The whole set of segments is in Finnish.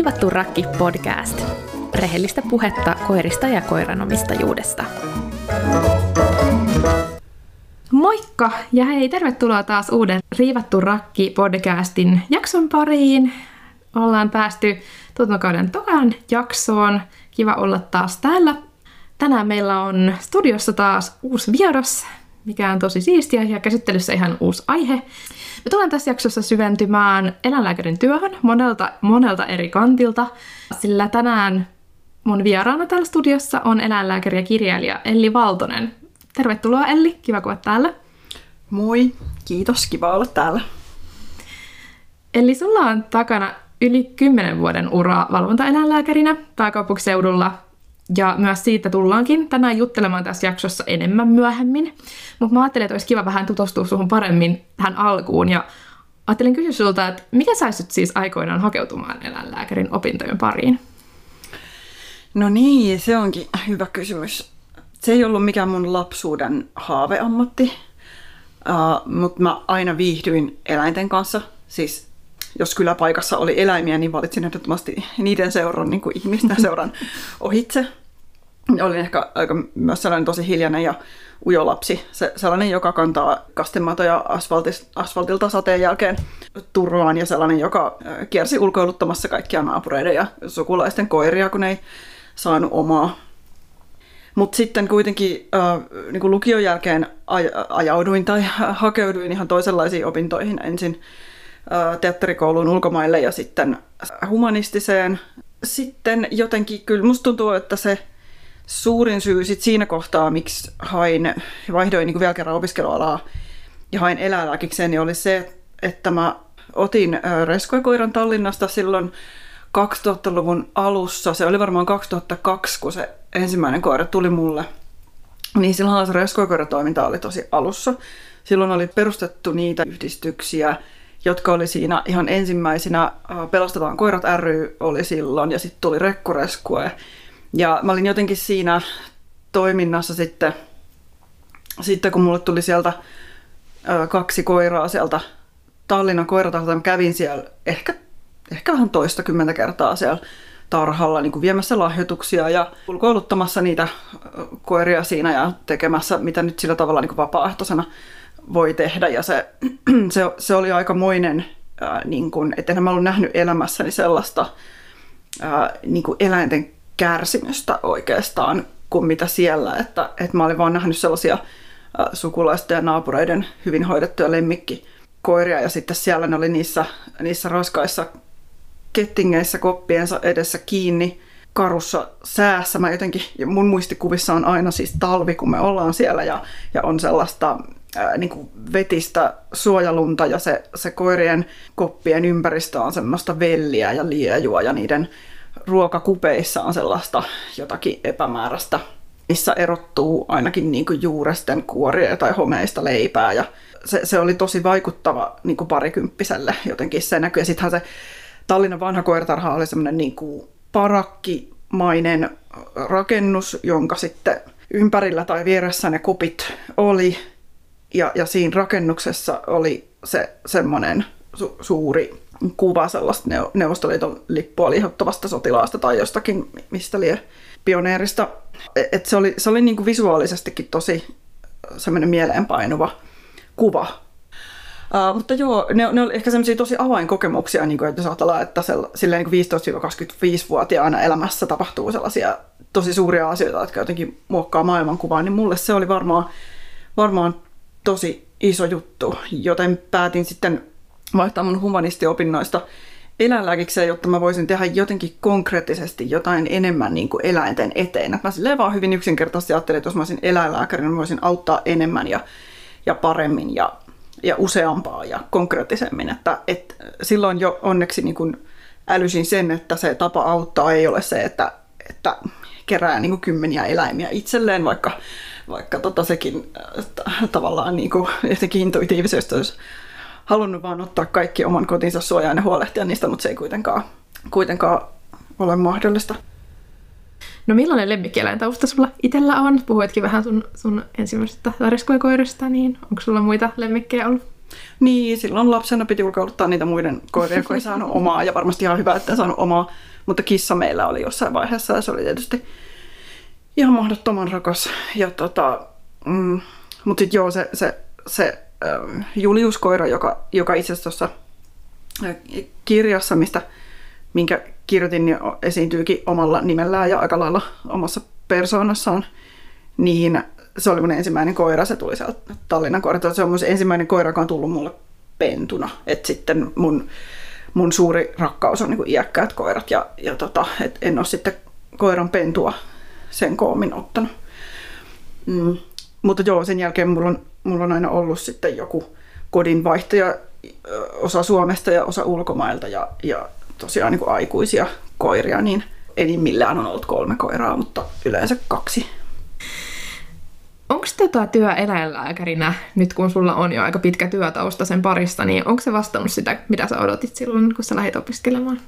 Riivattu rakki podcast. Rehellistä puhetta koirista ja koiranomistajuudesta. Moikka ja hei, tervetuloa taas uuden Riivattu rakki podcastin jakson pariin. Ollaan päästy tuotantokauden tokan jaksoon. Kiva olla taas täällä. Tänään meillä on studiossa taas uusi vieras, mikä on tosi siistiä ja käsittelyssä ihan uusi aihe. Me tullaan tässä jaksossa syventymään eläinlääkärin työhön monelta, monelta eri kantilta, sillä tänään mun vieraana täällä studiossa on eläinlääkäri ja kirjailija Elli Valtonen. Tervetuloa Elli, kiva kun olet täällä. Moi, kiitos, kiva olla täällä. Eli sulla on takana yli 10 vuoden ura valvontaeläinlääkärinä pääkaupunkiseudulla ja myös siitä tullaankin tänään juttelemaan tässä jaksossa enemmän myöhemmin. Mutta mä ajattelin, että olisi kiva vähän tutustua suhun paremmin tähän alkuun. Ja ajattelin kysyä sulta, että mikä saisit siis aikoinaan hakeutumaan eläinlääkärin opintojen pariin? No niin, se onkin hyvä kysymys. Se ei ollut mikään mun lapsuuden haaveammatti, uh, mutta mä aina viihdyin eläinten kanssa. Siis jos kyläpaikassa oli eläimiä, niin valitsin ehdottomasti niiden seuran niin kuin ihmisten seuran ohitse. Olin ehkä aika myös sellainen tosi hiljainen ja ujo lapsi. Se, sellainen, joka kantaa kastematoja asfaltilta sateen jälkeen turvaan ja sellainen, joka kiersi ulkoiluttamassa kaikkia naapureiden ja sukulaisten koiria, kun ei saanut omaa. Mutta sitten kuitenkin äh, niin kuin lukion jälkeen aj- ajauduin tai hakeuduin ihan toisenlaisiin opintoihin ensin teatterikouluun ulkomaille ja sitten humanistiseen. Sitten jotenkin kyllä musta tuntuu, että se suurin syy sit siinä kohtaa, miksi hain, vaihdoin niin vielä kerran opiskelualaa ja hain eläinlääkikseen, niin oli se, että mä otin reskoikoiran Tallinnasta silloin 2000-luvun alussa. Se oli varmaan 2002, kun se ensimmäinen koira tuli mulle. Niin silloin se reskoikoiratoiminta oli tosi alussa. Silloin oli perustettu niitä yhdistyksiä, jotka oli siinä ihan ensimmäisenä. Pelastetaan koirat ry oli silloin ja sitten tuli Rekkureskue. Ja mä olin jotenkin siinä toiminnassa sitten, sitten kun mulle tuli sieltä kaksi koiraa sieltä Tallinnan koiratarhalta, mä kävin siellä ehkä, ehkä vähän toista kymmentä kertaa siellä tarhalla niin kuin viemässä lahjoituksia ja ulkoiluttamassa niitä koiria siinä ja tekemässä mitä nyt sillä tavalla niin kuin vapaaehtoisena voi tehdä. Ja se, se, se oli aikamoinen, ää, niin kuin, että en mä ollut nähnyt elämässäni sellaista ää, niin kuin eläinten kärsimystä oikeastaan kuin mitä siellä. Että, että mä olin vaan nähnyt sellaisia ää, sukulaisten ja naapureiden hyvin hoidettuja lemmikkikoiria ja sitten siellä ne oli niissä, niissä raskaissa kettingeissä koppiensa edessä kiinni karussa säässä. Mä jotenkin, mun muistikuvissa on aina siis talvi, kun me ollaan siellä ja, ja on sellaista ää, niin kuin vetistä suojalunta ja se, se koirien koppien ympäristö on semmoista velliä ja liejua ja niiden ruokakupeissa on sellaista jotakin epämääräistä, missä erottuu ainakin niin kuin juuresten kuoria tai homeista leipää. Ja se, se oli tosi vaikuttava niin kuin parikymppiselle jotenkin se näkyy. Ja sittenhän se Tallinnan vanha koiratarha oli semmoinen niin parakkimainen rakennus, jonka sitten ympärillä tai vieressä ne kupit oli. Ja, ja siinä rakennuksessa oli se semmoinen su- suuri kuva sellaista Neuvostoliiton lippua lihottavasta sotilaasta tai jostakin, mistä lie pioneerista. E, et se oli, se oli niin kuin visuaalisestikin tosi semmoinen mieleenpainuva kuva. Uh, mutta joo, ne, ne oli ehkä semmoisia tosi avainkokemuksia, niin kuin, että ajatellaan, että silleen niin 15-25-vuotiaana elämässä tapahtuu sellaisia tosi suuria asioita, jotka jotenkin muokkaa maailmankuvaa, niin mulle se oli varmaan, varmaan tosi iso juttu, joten päätin sitten vaihtaa mun humanistiopinnoista eläinlääkikseen, jotta mä voisin tehdä jotenkin konkreettisesti jotain enemmän niin kuin eläinten eteen. Mä silleen vaan hyvin yksinkertaisesti ajattelin, että jos mä olisin eläinlääkäri, niin mä voisin auttaa enemmän ja, ja paremmin ja, ja useampaa ja konkreettisemmin. Että, et silloin jo onneksi niin kuin älysin sen, että se tapa auttaa ei ole se, että, että kerää niin kuin kymmeniä eläimiä itselleen, vaikka vaikka tota sekin äh, tavallaan niin kuin, jotenkin intuitiivisesti olisi halunnut vaan ottaa kaikki oman kotinsa suojaan ja huolehtia niistä, mutta se ei kuitenkaan, kuitenkaan ole mahdollista. No millainen lemmikkieläintausta sulla itsellä on? Puhuitkin vähän sun, sun ensimmäisestä väreskuekoirista, niin onko sulla muita lemmikkejä ollut? Niin, silloin lapsena piti ulkoiluttaa niitä muiden koiria, kun ei saanut omaa, ja varmasti ihan hyvä, että en saanut omaa, mutta kissa meillä oli jossain vaiheessa, ja se oli tietysti ihan mahdottoman rakas. Ja tota, mm, mutta sitten joo, se, se, se äh, Julius-koira, joka, joka itse asiassa tuossa äh, kirjassa, mistä, minkä kirjoitin, niin esiintyykin omalla nimellään ja aika lailla omassa persoonassaan, niin se oli mun ensimmäinen koira, se tuli sieltä Tallinnan koira. Se on mun ensimmäinen koira, joka on tullut mulle pentuna. Et sitten mun, mun suuri rakkaus on niin iäkkäät koirat ja, ja tota, et en ole sitten koiran pentua sen koomin ottanut. Mm. Mutta joo, sen jälkeen mulla on, mulla on aina ollut sitten joku kodinvaihtaja, osa Suomesta ja osa ulkomailta ja, ja tosiaan niin kuin aikuisia koiria, niin enimmillään on ollut kolme koiraa, mutta yleensä kaksi. Onko tota työ eläinlääkärinä, nyt kun sulla on jo aika pitkä työtausta sen parista, niin onko se vastannut sitä, mitä sä odotit silloin, kun sä lähdit opiskelemaan?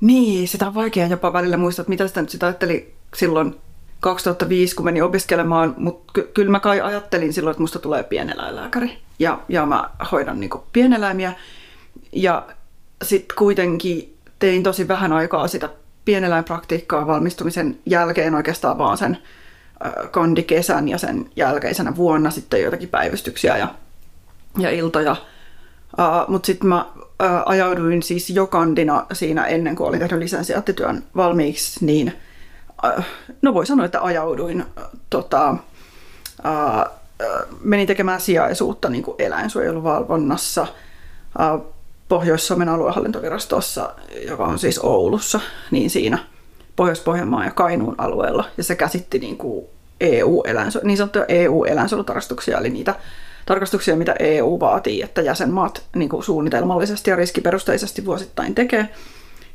Niin, sitä on vaikea jopa välillä muistaa, että mitä sitä nyt sitä ajatteli silloin 2005, kun menin opiskelemaan, mutta ky- kyllä mä kai ajattelin silloin, että musta tulee pieneläinlääkäri ja, ja mä hoidan niin pieneläimiä. Ja sitten kuitenkin tein tosi vähän aikaa sitä pieneläinpraktiikkaa valmistumisen jälkeen oikeastaan vaan sen kandikesän ja sen jälkeisenä vuonna sitten joitakin päivystyksiä ja, ja iltoja. Uh, Mutta sitten mä uh, ajauduin siis jo kandina siinä ennen kuin olin tehnyt lisensiaattityön valmiiksi, niin no voi sanoa, että ajauduin uh, tota, uh, uh, menin tekemään sijaisuutta niin kuin eläinsuojeluvalvonnassa uh, Pohjois-Suomen aluehallintovirastossa, joka on siis Oulussa, niin siinä – Pohjois-Pohjanmaan ja Kainuun alueella, ja se käsitti niin kuin EU-eläinsu- niin sanottuja EU-eläinsuojelutarkastuksia, eli niitä tarkastuksia, mitä EU vaatii, että jäsenmaat niin kuin suunnitelmallisesti ja riskiperusteisesti vuosittain tekee,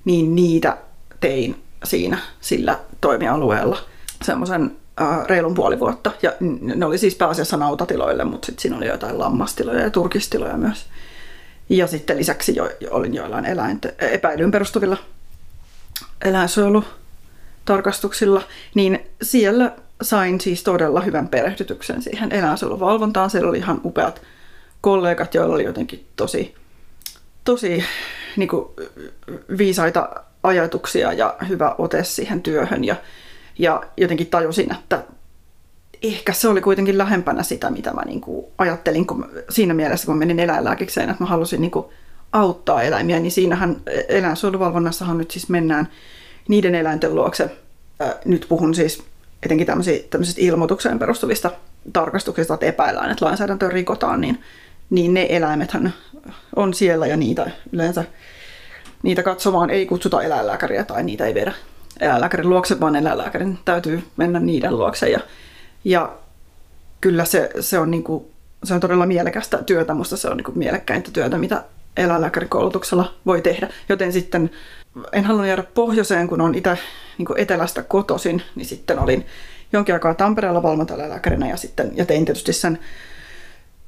niin niitä tein siinä sillä toimialueella semmoisen reilun puoli vuotta. Ja ne oli siis pääasiassa nautatiloille, mutta sitten siinä oli jotain lammastiloja ja turkistiloja myös. Ja sitten lisäksi jo, olin joillain eläinten, epäilyyn perustuvilla eläinsuojelu tarkastuksilla, niin siellä sain siis todella hyvän perehdytyksen siihen eläinsuojeluvalvontaan. Siellä oli ihan upeat kollegat, joilla oli jotenkin tosi, tosi niin kuin, viisaita ajatuksia ja hyvä ote siihen työhön. Ja, ja jotenkin tajusin, että ehkä se oli kuitenkin lähempänä sitä, mitä mä niin kuin ajattelin kun, siinä mielessä, kun menin eläinlääkikseen, että mä halusin niin kuin auttaa eläimiä, niin siinähän eläinsuojeluvalvonnassahan nyt siis mennään niiden eläinten luokse. Nyt puhun siis etenkin tämmöisistä ilmoitukseen perustuvista tarkastuksista, että epäillään, että lainsäädäntöä rikotaan, niin, niin ne eläimethän on siellä ja niitä yleensä niitä katsomaan ei kutsuta eläinlääkäriä tai niitä ei viedä eläinlääkärin luokse, vaan eläinlääkärin täytyy mennä niiden luokse. Ja, ja kyllä se, se, on niinku, se on todella mielekästä työtä, musta se on niinku mielekkäintä työtä, mitä eläinlääkärikoulutuksella voi tehdä. Joten sitten en halunnut jäädä pohjoiseen, kun on itä, niin etelästä kotosin, niin sitten olin jonkin aikaa Tampereella valvontalääkärinä ja, sitten, ja tein tietysti sen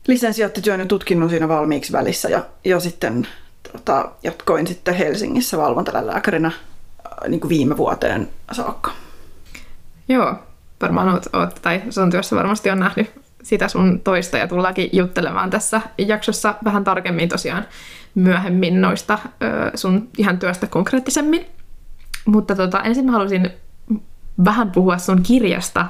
lisensiaattityön ja tutkinnon siinä valmiiksi välissä ja, ja sitten tota, jatkoin sitten Helsingissä valvontalääkärinä äh, niin kuin viime vuoteen saakka. Joo, varmaan oot, oot, tai sun työssä varmasti on nähnyt sitä sun toista ja tullaankin juttelemaan tässä jaksossa vähän tarkemmin tosiaan myöhemmin noista sun ihan työstä konkreettisemmin. Mutta tota, ensin mä haluaisin vähän puhua sun kirjasta,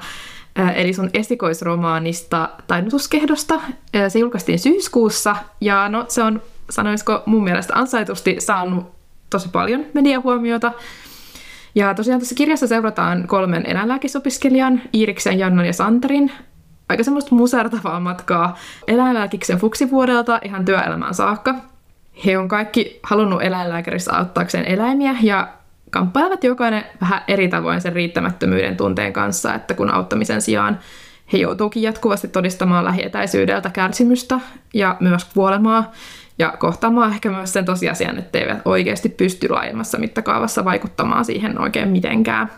eli sun esikoisromaanista Tainnutuskehdosta. Se julkaistiin syyskuussa ja no, se on, sanoisiko mun mielestä ansaitusti saanut tosi paljon mediahuomiota. Ja tosiaan tässä kirjassa seurataan kolmen eläinlääkisopiskelijan, Iiriksen, Jannon ja Santerin, aika semmoista musertavaa matkaa eläinlääkiksen fuksivuodelta ihan työelämään saakka. He on kaikki halunnut eläinlääkärissä auttaakseen eläimiä ja kamppailevat jokainen vähän eri tavoin sen riittämättömyyden tunteen kanssa, että kun auttamisen sijaan he joutuukin jatkuvasti todistamaan lähietäisyydeltä kärsimystä ja myös kuolemaa ja kohtaamaan ehkä myös sen tosiasian, että eivät oikeasti pysty laajemmassa mittakaavassa vaikuttamaan siihen oikein mitenkään.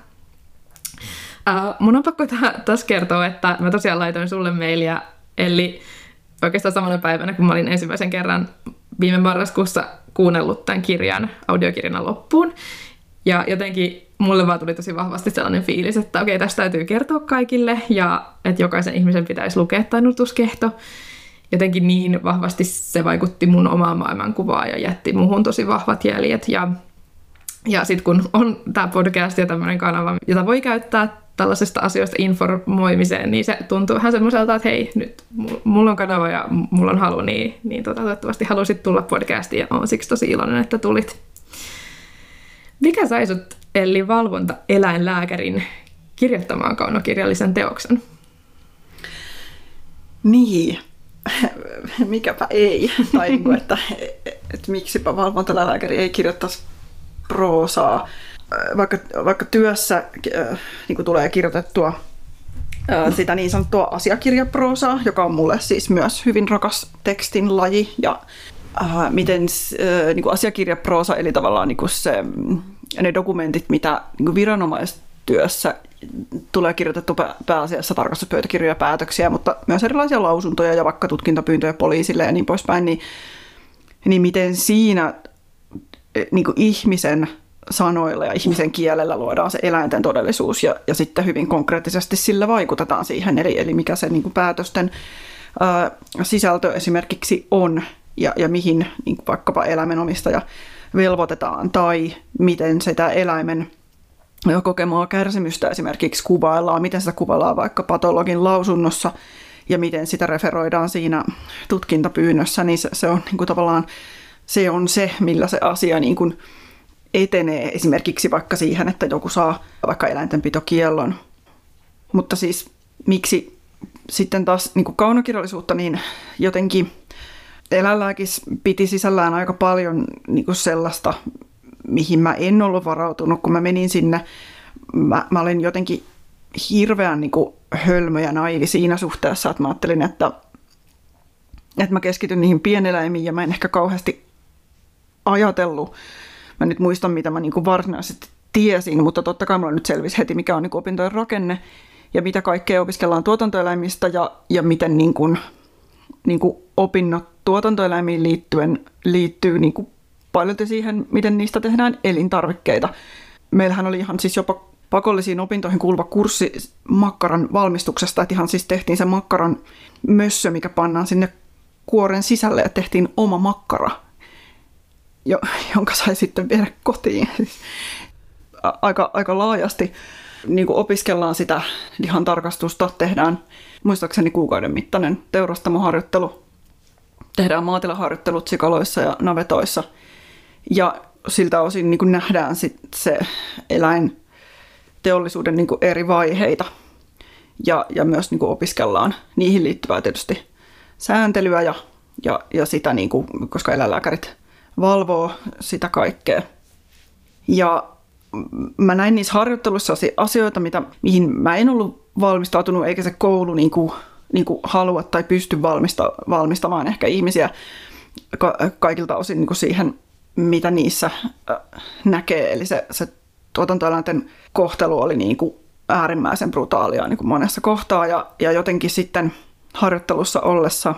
Uh, mun on pakko taas kertoa, että mä tosiaan laitoin sulle mailia, eli oikeastaan samana päivänä, kun mä olin ensimmäisen kerran viime marraskuussa kuunnellut tämän kirjan, audiokirjana loppuun. Ja jotenkin mulle vaan tuli tosi vahvasti sellainen fiilis, että okei, tästä täytyy kertoa kaikille ja että jokaisen ihmisen pitäisi lukea nutuskehto. Jotenkin niin vahvasti se vaikutti mun omaan maailmankuvaan ja jätti muuhun tosi vahvat jäljet. Ja, ja sitten kun on tämä podcast ja tämmöinen kanava, jota voi käyttää tällaisista asioista informoimiseen, niin se tuntuu vähän semmoiselta, että hei, nyt mulla on kanava ja mulla on halu, niin, niin tota, toivottavasti halusit tulla podcastiin ja olen siksi tosi iloinen, että tulit. Mikä sai sut Elli Valvonta eläinlääkärin kirjoittamaan kaunokirjallisen teoksen? Niin, mikäpä ei. Tai niin kuin, että, että miksipä valvontalääkäri ei kirjoittaisi proosaa. Vaikka, vaikka työssä äh, niin kuin tulee kirjoitettua äh, sitä niin sanottua asiakirjaproosaa, joka on mulle siis myös hyvin rakas tekstin laji. Ja äh, miten äh, niin kuin asiakirjaproosa, eli tavallaan niin kuin se, ne dokumentit, mitä niin kuin viranomaistyössä tulee kirjoitettu pääasiassa tarkastuspöytäkirjoja ja päätöksiä, mutta myös erilaisia lausuntoja ja vaikka tutkintapyyntöjä poliisille ja niin poispäin, niin, niin miten siinä eh, niin kuin ihmisen sanoilla ja ihmisen kielellä luodaan se eläinten todellisuus ja, ja sitten hyvin konkreettisesti sillä vaikutetaan siihen, eli, eli mikä se niin kuin päätösten ää, sisältö esimerkiksi on ja, ja mihin niin kuin vaikkapa eläimenomistaja velvoitetaan tai miten sitä eläimen kokemaa kärsimystä esimerkiksi kuvaillaan, miten sitä kuvaillaan vaikka patologin lausunnossa ja miten sitä referoidaan siinä tutkintapyynnössä, niin se, se on niin kuin tavallaan se on se, millä se asia niin kuin etenee esimerkiksi vaikka siihen, että joku saa vaikka eläintenpitokiellon. Mutta siis miksi sitten taas niin kuin kaunokirjallisuutta, niin jotenkin eläinlääkis piti sisällään aika paljon niin kuin sellaista, mihin mä en ollut varautunut, kun mä menin sinne. Mä, mä olin jotenkin hirveän niin kuin hölmö ja naivi siinä suhteessa, että mä ajattelin, että, että mä keskityn niihin pieneläimiin ja mä en ehkä kauheasti ajatellut. Mä nyt muistan, mitä mä niin kuin varsinaisesti tiesin, mutta totta kai mulla nyt selvisi heti, mikä on niin kuin opintojen rakenne ja mitä kaikkea opiskellaan tuotantoeläimistä ja, ja miten niin kuin, niin kuin opinnot tuotantoeläimiin liittyen liittyy niin kuin paljon siihen, miten niistä tehdään elintarvikkeita. Meillähän oli ihan siis jopa pakollisiin opintoihin kuuluva kurssi makkaran valmistuksesta, että ihan siis tehtiin se makkaran mössö, mikä pannaan sinne kuoren sisälle ja tehtiin oma makkara, jo, jonka sai sitten viedä kotiin. Aika, aika laajasti niin kuin opiskellaan sitä lihan tarkastusta, tehdään muistaakseni kuukauden mittainen teurastamoharjoittelu, tehdään maatilaharjoittelut sikaloissa ja navetoissa – ja siltä osin niin kuin nähdään sit se eläinteollisuuden niin kuin eri vaiheita ja, ja myös niin kuin opiskellaan niihin liittyvää tietysti sääntelyä ja, ja, ja sitä, niin kuin, koska eläinlääkärit valvoo sitä kaikkea. Ja mä näin niissä harjoitteluissa asioita, mitä, mihin mä en ollut valmistautunut, eikä se koulu niin kuin, niin kuin halua tai pysty valmista, valmistamaan ehkä ihmisiä ka- kaikilta osin niin kuin siihen mitä niissä näkee. Eli se, se tuotantoeläinten kohtelu oli niin kuin äärimmäisen brutaalia niin kuin monessa kohtaa ja, ja jotenkin sitten harjoittelussa ollessa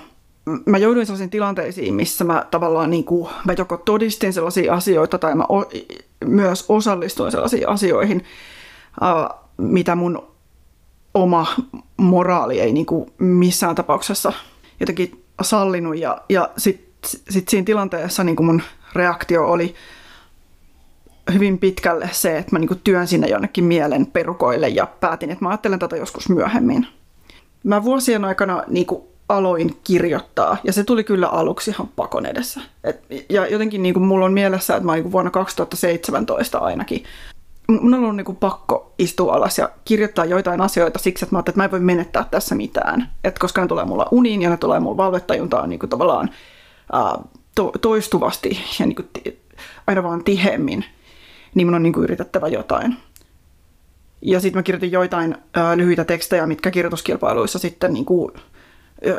mä jouduin sellaisiin tilanteisiin, missä mä tavallaan niin kuin, mä joko todistin sellaisia asioita tai mä o, myös osallistuin sellaisiin asioihin, uh, mitä mun oma moraali ei niin kuin missään tapauksessa jotenkin sallinut. Ja, ja sitten sit siinä tilanteessa niin kuin mun reaktio oli hyvin pitkälle se, että mä niin työn sinne jonnekin mielen perukoille ja päätin, että mä ajattelen tätä joskus myöhemmin. Mä vuosien aikana niin aloin kirjoittaa ja se tuli kyllä aluksi ihan pakon edessä. Et, ja jotenkin niin kuin mulla on mielessä, että mä niin vuonna 2017 ainakin mun on ollut niin kuin pakko istua alas ja kirjoittaa joitain asioita siksi, että mä ajattelin, että mä en voi menettää tässä mitään. Et koska ne tulee mulla uniin ja ne tulee mulla valvetajuntaan niin kuin tavallaan ää, to, toistuvasti ja niin kuin aina vaan tihemmin, niin mun on niin kuin yritettävä jotain. Ja sitten mä kirjoitin joitain ää, lyhyitä tekstejä, mitkä kirjoituskilpailuissa sitten niin kuin,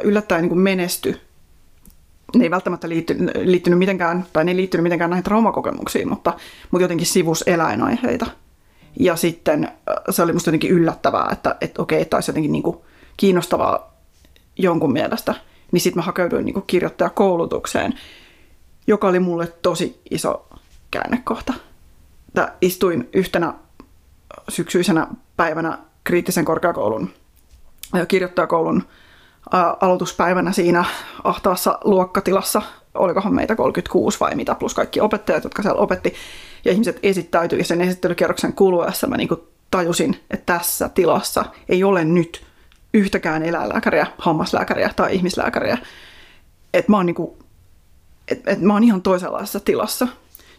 yllättäen niin kuin menesty. Ne ei välttämättä liitty, liittynyt mitenkään, tai ne ei liittynyt mitenkään näihin traumakokemuksiin, mutta, mutta jotenkin sivus eläinaiheita. Ja sitten se oli musta jotenkin yllättävää, että, että okei, että olisi jotenkin niin kuin kiinnostavaa jonkun mielestä. Niin sitten mä hakeuduin niin kuin kirjoittajakoulutukseen joka oli mulle tosi iso käännekohta. Tää istuin yhtenä syksyisenä päivänä kriittisen korkeakoulun kirjoittajakoulun ää, aloituspäivänä siinä ahtaassa luokkatilassa, olikohan meitä 36 vai mitä, plus kaikki opettajat, jotka siellä opetti, ja ihmiset esittäytyi, ja sen esittelykierroksen kuluessa mä niin tajusin, että tässä tilassa ei ole nyt yhtäkään eläinlääkäriä, hammaslääkäriä tai ihmislääkäriä. Että mä oon niinku, et, et mä oon ihan toisenlaisessa tilassa.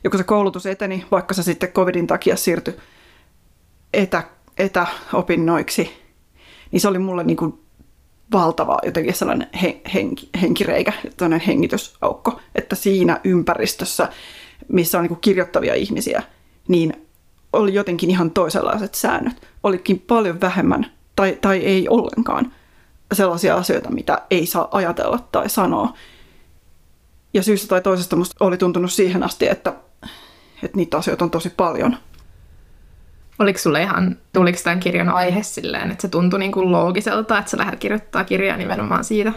Ja kun se koulutus eteni, vaikka se sitten covidin takia siirtyi etä, etäopinnoiksi, niin se oli mulle niinku valtava jotenkin sellainen henki, henkireikä, sellainen hengitysaukko, että siinä ympäristössä, missä on niinku kirjoittavia ihmisiä, niin oli jotenkin ihan toisenlaiset säännöt. Olikin paljon vähemmän tai, tai ei ollenkaan sellaisia asioita, mitä ei saa ajatella tai sanoa. Ja syystä tai toisesta musta oli tuntunut siihen asti, että, että niitä asioita on tosi paljon. Oliko sulle ihan, tuliko tämän kirjan aihe silleen, että se tuntui niin kuin loogiselta, että sä lähdet kirjoittaa kirjaa nimenomaan siitä?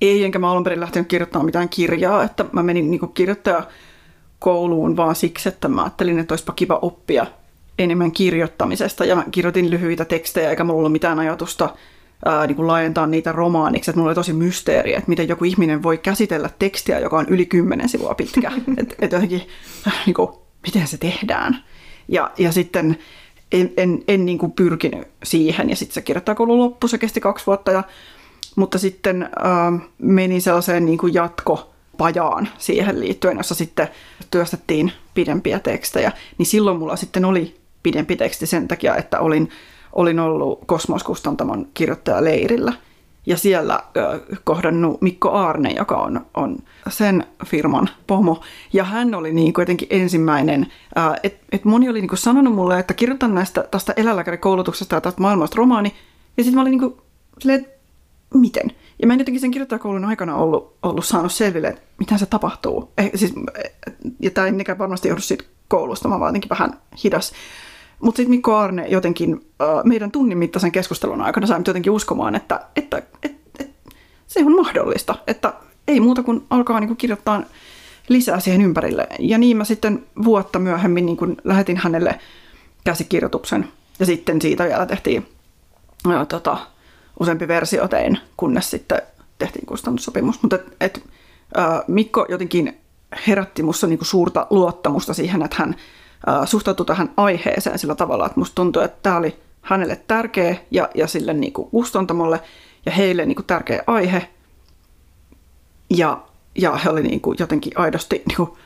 Ei, enkä mä alun perin lähtenyt kirjoittamaan mitään kirjaa, että mä menin niin kirjoittaja kouluun vaan siksi, että mä ajattelin, että olisipa kiva oppia enemmän kirjoittamisesta. Ja mä kirjoitin lyhyitä tekstejä, eikä mulla ollut mitään ajatusta ää, niin kuin laajentaa niitä romaaniksi. Että mulla oli tosi mysteeri, että miten joku ihminen voi käsitellä tekstiä, joka on yli kymmenen sivua pitkä. että et jotenkin, äh, niin kuin, miten se tehdään. Ja, ja sitten en, en, en niin kuin pyrkinyt siihen. Ja sitten se kirjoittajakoulu loppui, se kesti kaksi vuotta. Ja, mutta sitten äh, meni sellaiseen niin kuin jatko pajaan siihen liittyen, jossa sitten työstettiin pidempiä tekstejä, niin silloin mulla sitten oli pidempi teksti sen takia, että olin, olin ollut Kosmoskustantamon kirjoittajaleirillä. Ja siellä ö, kohdannut Mikko Aarne, joka on, on sen firman pomo. Ja hän oli niin kuin jotenkin ensimmäinen, että et moni oli niin kuin sanonut mulle, että kirjoitan näistä tästä eläinlääkärikoulutuksesta ja tästä maailmasta romaani. Ja sitten mä olin niin kuin, silleen, miten? Ja mä en jotenkin sen kirjoittajakoulun aikana ollut, ollut saanut selville, että mitä se tapahtuu. Eh, siis, ja tämä ei varmasti johdu siitä koulusta, mä vaan jotenkin vähän hidas. Mutta sitten Mikko Arne jotenkin meidän tunnin mittaisen keskustelun aikana sai jotenkin uskomaan, että, että, että, että se on mahdollista. Että ei muuta kuin alkaa niin kuin kirjoittaa lisää siihen ympärille. Ja niin mä sitten vuotta myöhemmin niin kuin lähetin hänelle käsikirjoituksen. Ja sitten siitä vielä tehtiin äh, tota, useampi versio tein, kunnes sitten tehtiin kustannussopimus. Mutta et, et, Mikko jotenkin herätti minussa niinku suurta luottamusta siihen, että hän suhtautui tähän aiheeseen sillä tavalla, että musta tuntui, että tämä oli hänelle tärkeä ja, ja sille niinku kustantamolle ja heille niinku tärkeä aihe. Ja, ja he oli niinku jotenkin aidosti niinku,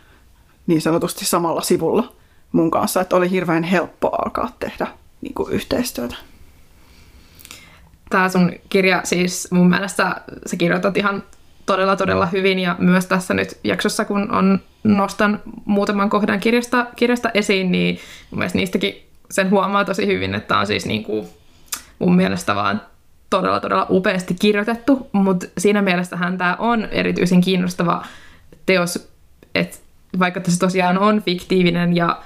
niin sanotusti samalla sivulla mun kanssa, että oli hirveän helppo alkaa tehdä niinku yhteistyötä. Tämä sun kirja siis mun mielestä sä kirjoitat ihan todella todella hyvin. Ja myös tässä nyt jaksossa, kun on nostan muutaman kohdan kirjasta, kirjasta esiin, niin mun niistäkin sen huomaa tosi hyvin, että on siis niin kuin mun mielestä vaan todella todella upeasti kirjoitettu, mutta siinä mielessähän tämä on erityisen kiinnostava teos, että vaikka tässä tosiaan on fiktiivinen ja,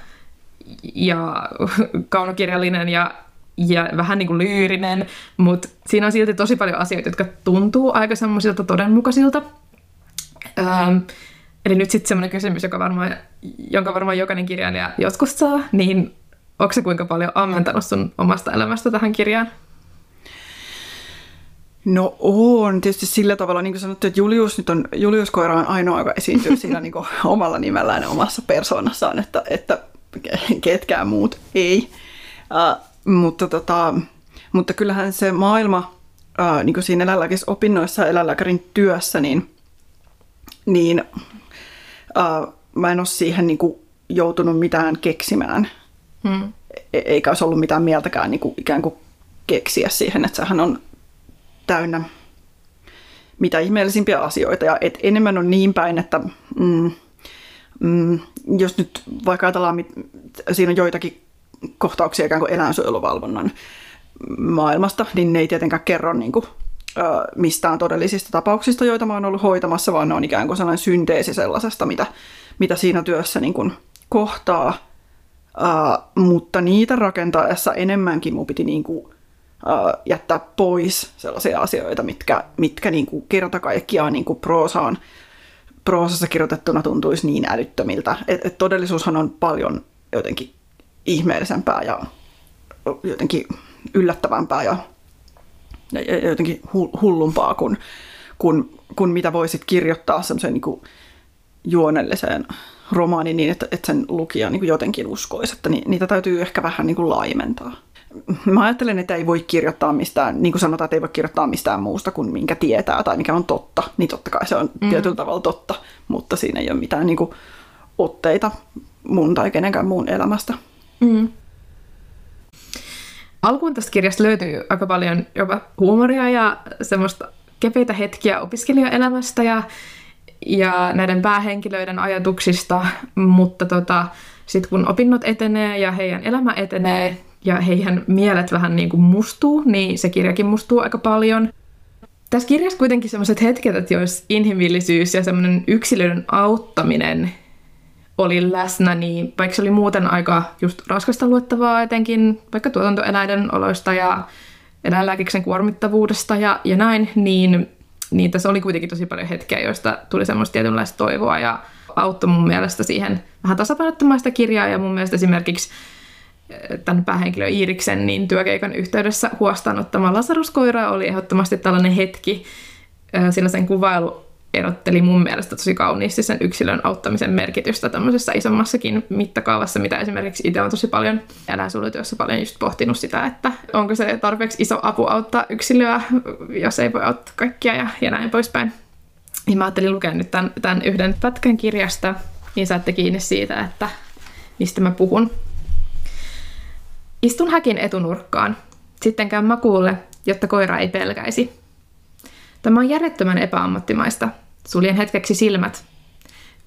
ja kaunokirjallinen ja ja vähän niin kuin lyyrinen, mutta siinä on silti tosi paljon asioita, jotka tuntuu aika semmoisilta todenmukaisilta. Ähm, eli nyt sitten semmoinen kysymys, joka varmaan, jonka varmaan jokainen kirjailija joskus saa, niin onko se kuinka paljon ammentanut sun omasta elämästä tähän kirjaan? No on, tietysti sillä tavalla, niin kuin sanottu, että Julius nyt on, Julius Koira on ainoa, joka esiintyy siinä niin kuin omalla nimellään ja omassa persoonassaan, että, että ketkään muut ei. Uh, mutta, tota, mutta kyllähän se maailma ää, niin kuin siinä eläinlääkisopinnoissa ja eläinlääkärin työssä, niin, niin ää, mä en ole siihen niin kuin, joutunut mitään keksimään. Hmm. E- eikä olisi ollut mitään mieltäkään niin kuin, ikään kuin keksiä siihen, että sehän on täynnä mitä ihmeellisimpiä asioita. Ja et enemmän on niin päin, että mm, mm, jos nyt vaikka ajatellaan, siinä on joitakin kohtauksia ikään kuin eläinsuojeluvalvonnan maailmasta, niin ne ei tietenkään kerro niin kuin, mistään todellisista tapauksista, joita mä oon ollut hoitamassa, vaan ne on ikään kuin sellainen synteesi sellaisesta, mitä, mitä siinä työssä niin kuin kohtaa. Mutta niitä rakentaessa enemmänkin mun piti niin kuin, jättää pois sellaisia asioita, mitkä, mitkä niin kuin kerta kaikkiaan niin kuin proosaan, proosassa kirjoitettuna tuntuisi niin älyttömiltä. Et, et todellisuushan on paljon jotenkin ihmeellisempää ja jotenkin yllättävämpää ja ja, jotenkin hullumpaa kuin, kuin, kuin mitä voisit kirjoittaa semmoiseen niin juonelliseen romaaniin niin, että, että sen lukija niin jotenkin uskoisi, että niitä täytyy ehkä vähän niin kuin laimentaa. Mä ajattelen, että ei voi kirjoittaa mistään, niin kuin sanotaan, että ei voi kirjoittaa mistään muusta kuin minkä tietää tai mikä on totta. Niin totta kai se on mm. tietyllä tavalla totta, mutta siinä ei ole mitään niin kuin, otteita mun tai kenenkään muun elämästä. Mm. Alkuun tästä kirjasta löytyy aika paljon jopa huumoria ja semmoista kepeitä hetkiä opiskelijaelämästä ja, ja näiden päähenkilöiden ajatuksista, mutta tota, sitten kun opinnot etenee ja heidän elämä etenee ja heidän mielet vähän niin kuin mustuu, niin se kirjakin mustuu aika paljon. Tässä kirjassa kuitenkin sellaiset hetket, että jos inhimillisyys ja semmoinen yksilöiden auttaminen oli läsnä, niin vaikka se oli muuten aika just raskasta luettavaa etenkin vaikka tuotantoeläiden oloista ja eläinlääkiksen kuormittavuudesta ja, ja näin, niin, niin tässä oli kuitenkin tosi paljon hetkiä, joista tuli semmoista tietynlaista toivoa ja auttoi mun mielestä siihen vähän tasapainottamaan sitä kirjaa ja mun mielestä esimerkiksi eh, tämän päähenkilö Iiriksen niin työkeikan yhteydessä huostaanottama Lasaruskoira oli ehdottomasti tällainen hetki, eh, sillä sen kuvailu erotteli mun mielestä tosi kauniisti sen yksilön auttamisen merkitystä tämmöisessä isommassakin mittakaavassa, mitä esimerkiksi itse on tosi paljon eläinsuojelutyössä paljon just pohtinut sitä, että onko se tarpeeksi iso apu auttaa yksilöä, jos ei voi auttaa kaikkia ja, ja näin poispäin. Niin mä ajattelin lukea nyt tämän, tämän yhden pätkän kirjasta, niin saatte kiinni siitä, että mistä mä puhun. Istun häkin etunurkkaan. Sitten käyn makuulle, jotta koira ei pelkäisi. Tämä on järjettömän epäammattimaista, Suljen hetkeksi silmät.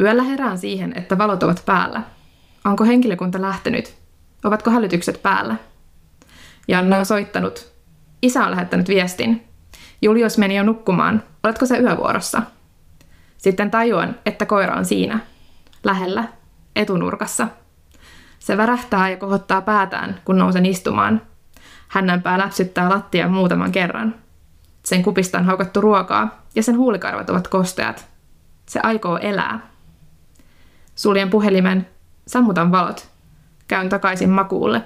Yöllä herään siihen, että valot ovat päällä. Onko henkilökunta lähtenyt? Ovatko hälytykset päällä? Janna on soittanut. Isä on lähettänyt viestin. Julius meni jo nukkumaan. Oletko se yövuorossa? Sitten tajuan, että koira on siinä. Lähellä. Etunurkassa. Se värähtää ja kohottaa päätään, kun nousen istumaan. Hännän pää läpsyttää lattia muutaman kerran. Sen kupista on haukattu ruokaa ja sen huulikarvat ovat kosteat. Se aikoo elää. Suljen puhelimen, sammutan valot. Käyn takaisin makuulle.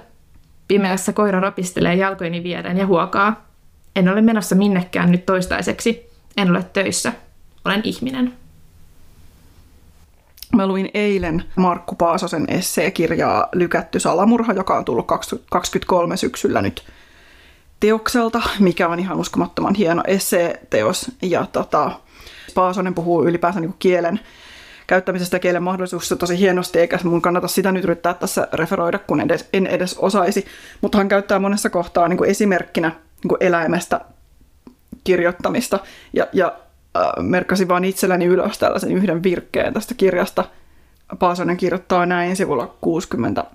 Pimeässä koira rapistelee jalkojeni vieden ja huokaa. En ole menossa minnekään nyt toistaiseksi. En ole töissä. Olen ihminen. Mä luin eilen Markku Paasosen esseekirjaa Lykätty salamurha, joka on tullut 2023 syksyllä nyt teokselta, mikä on ihan uskomattoman hieno esseeteos. Ja tota, Paasonen puhuu ylipäänsä niin kielen käyttämisestä ja kielen mahdollisuuksista tosi hienosti, eikä mun kannata sitä nyt yrittää tässä referoida, kun edes, en edes osaisi. Mutta hän käyttää monessa kohtaa niin kuin esimerkkinä niin eläimestä kirjoittamista. Ja, ja äh, merkkasin vaan itselläni ylös tällaisen yhden virkkeen tästä kirjasta. Paasonen kirjoittaa näin sivulla 60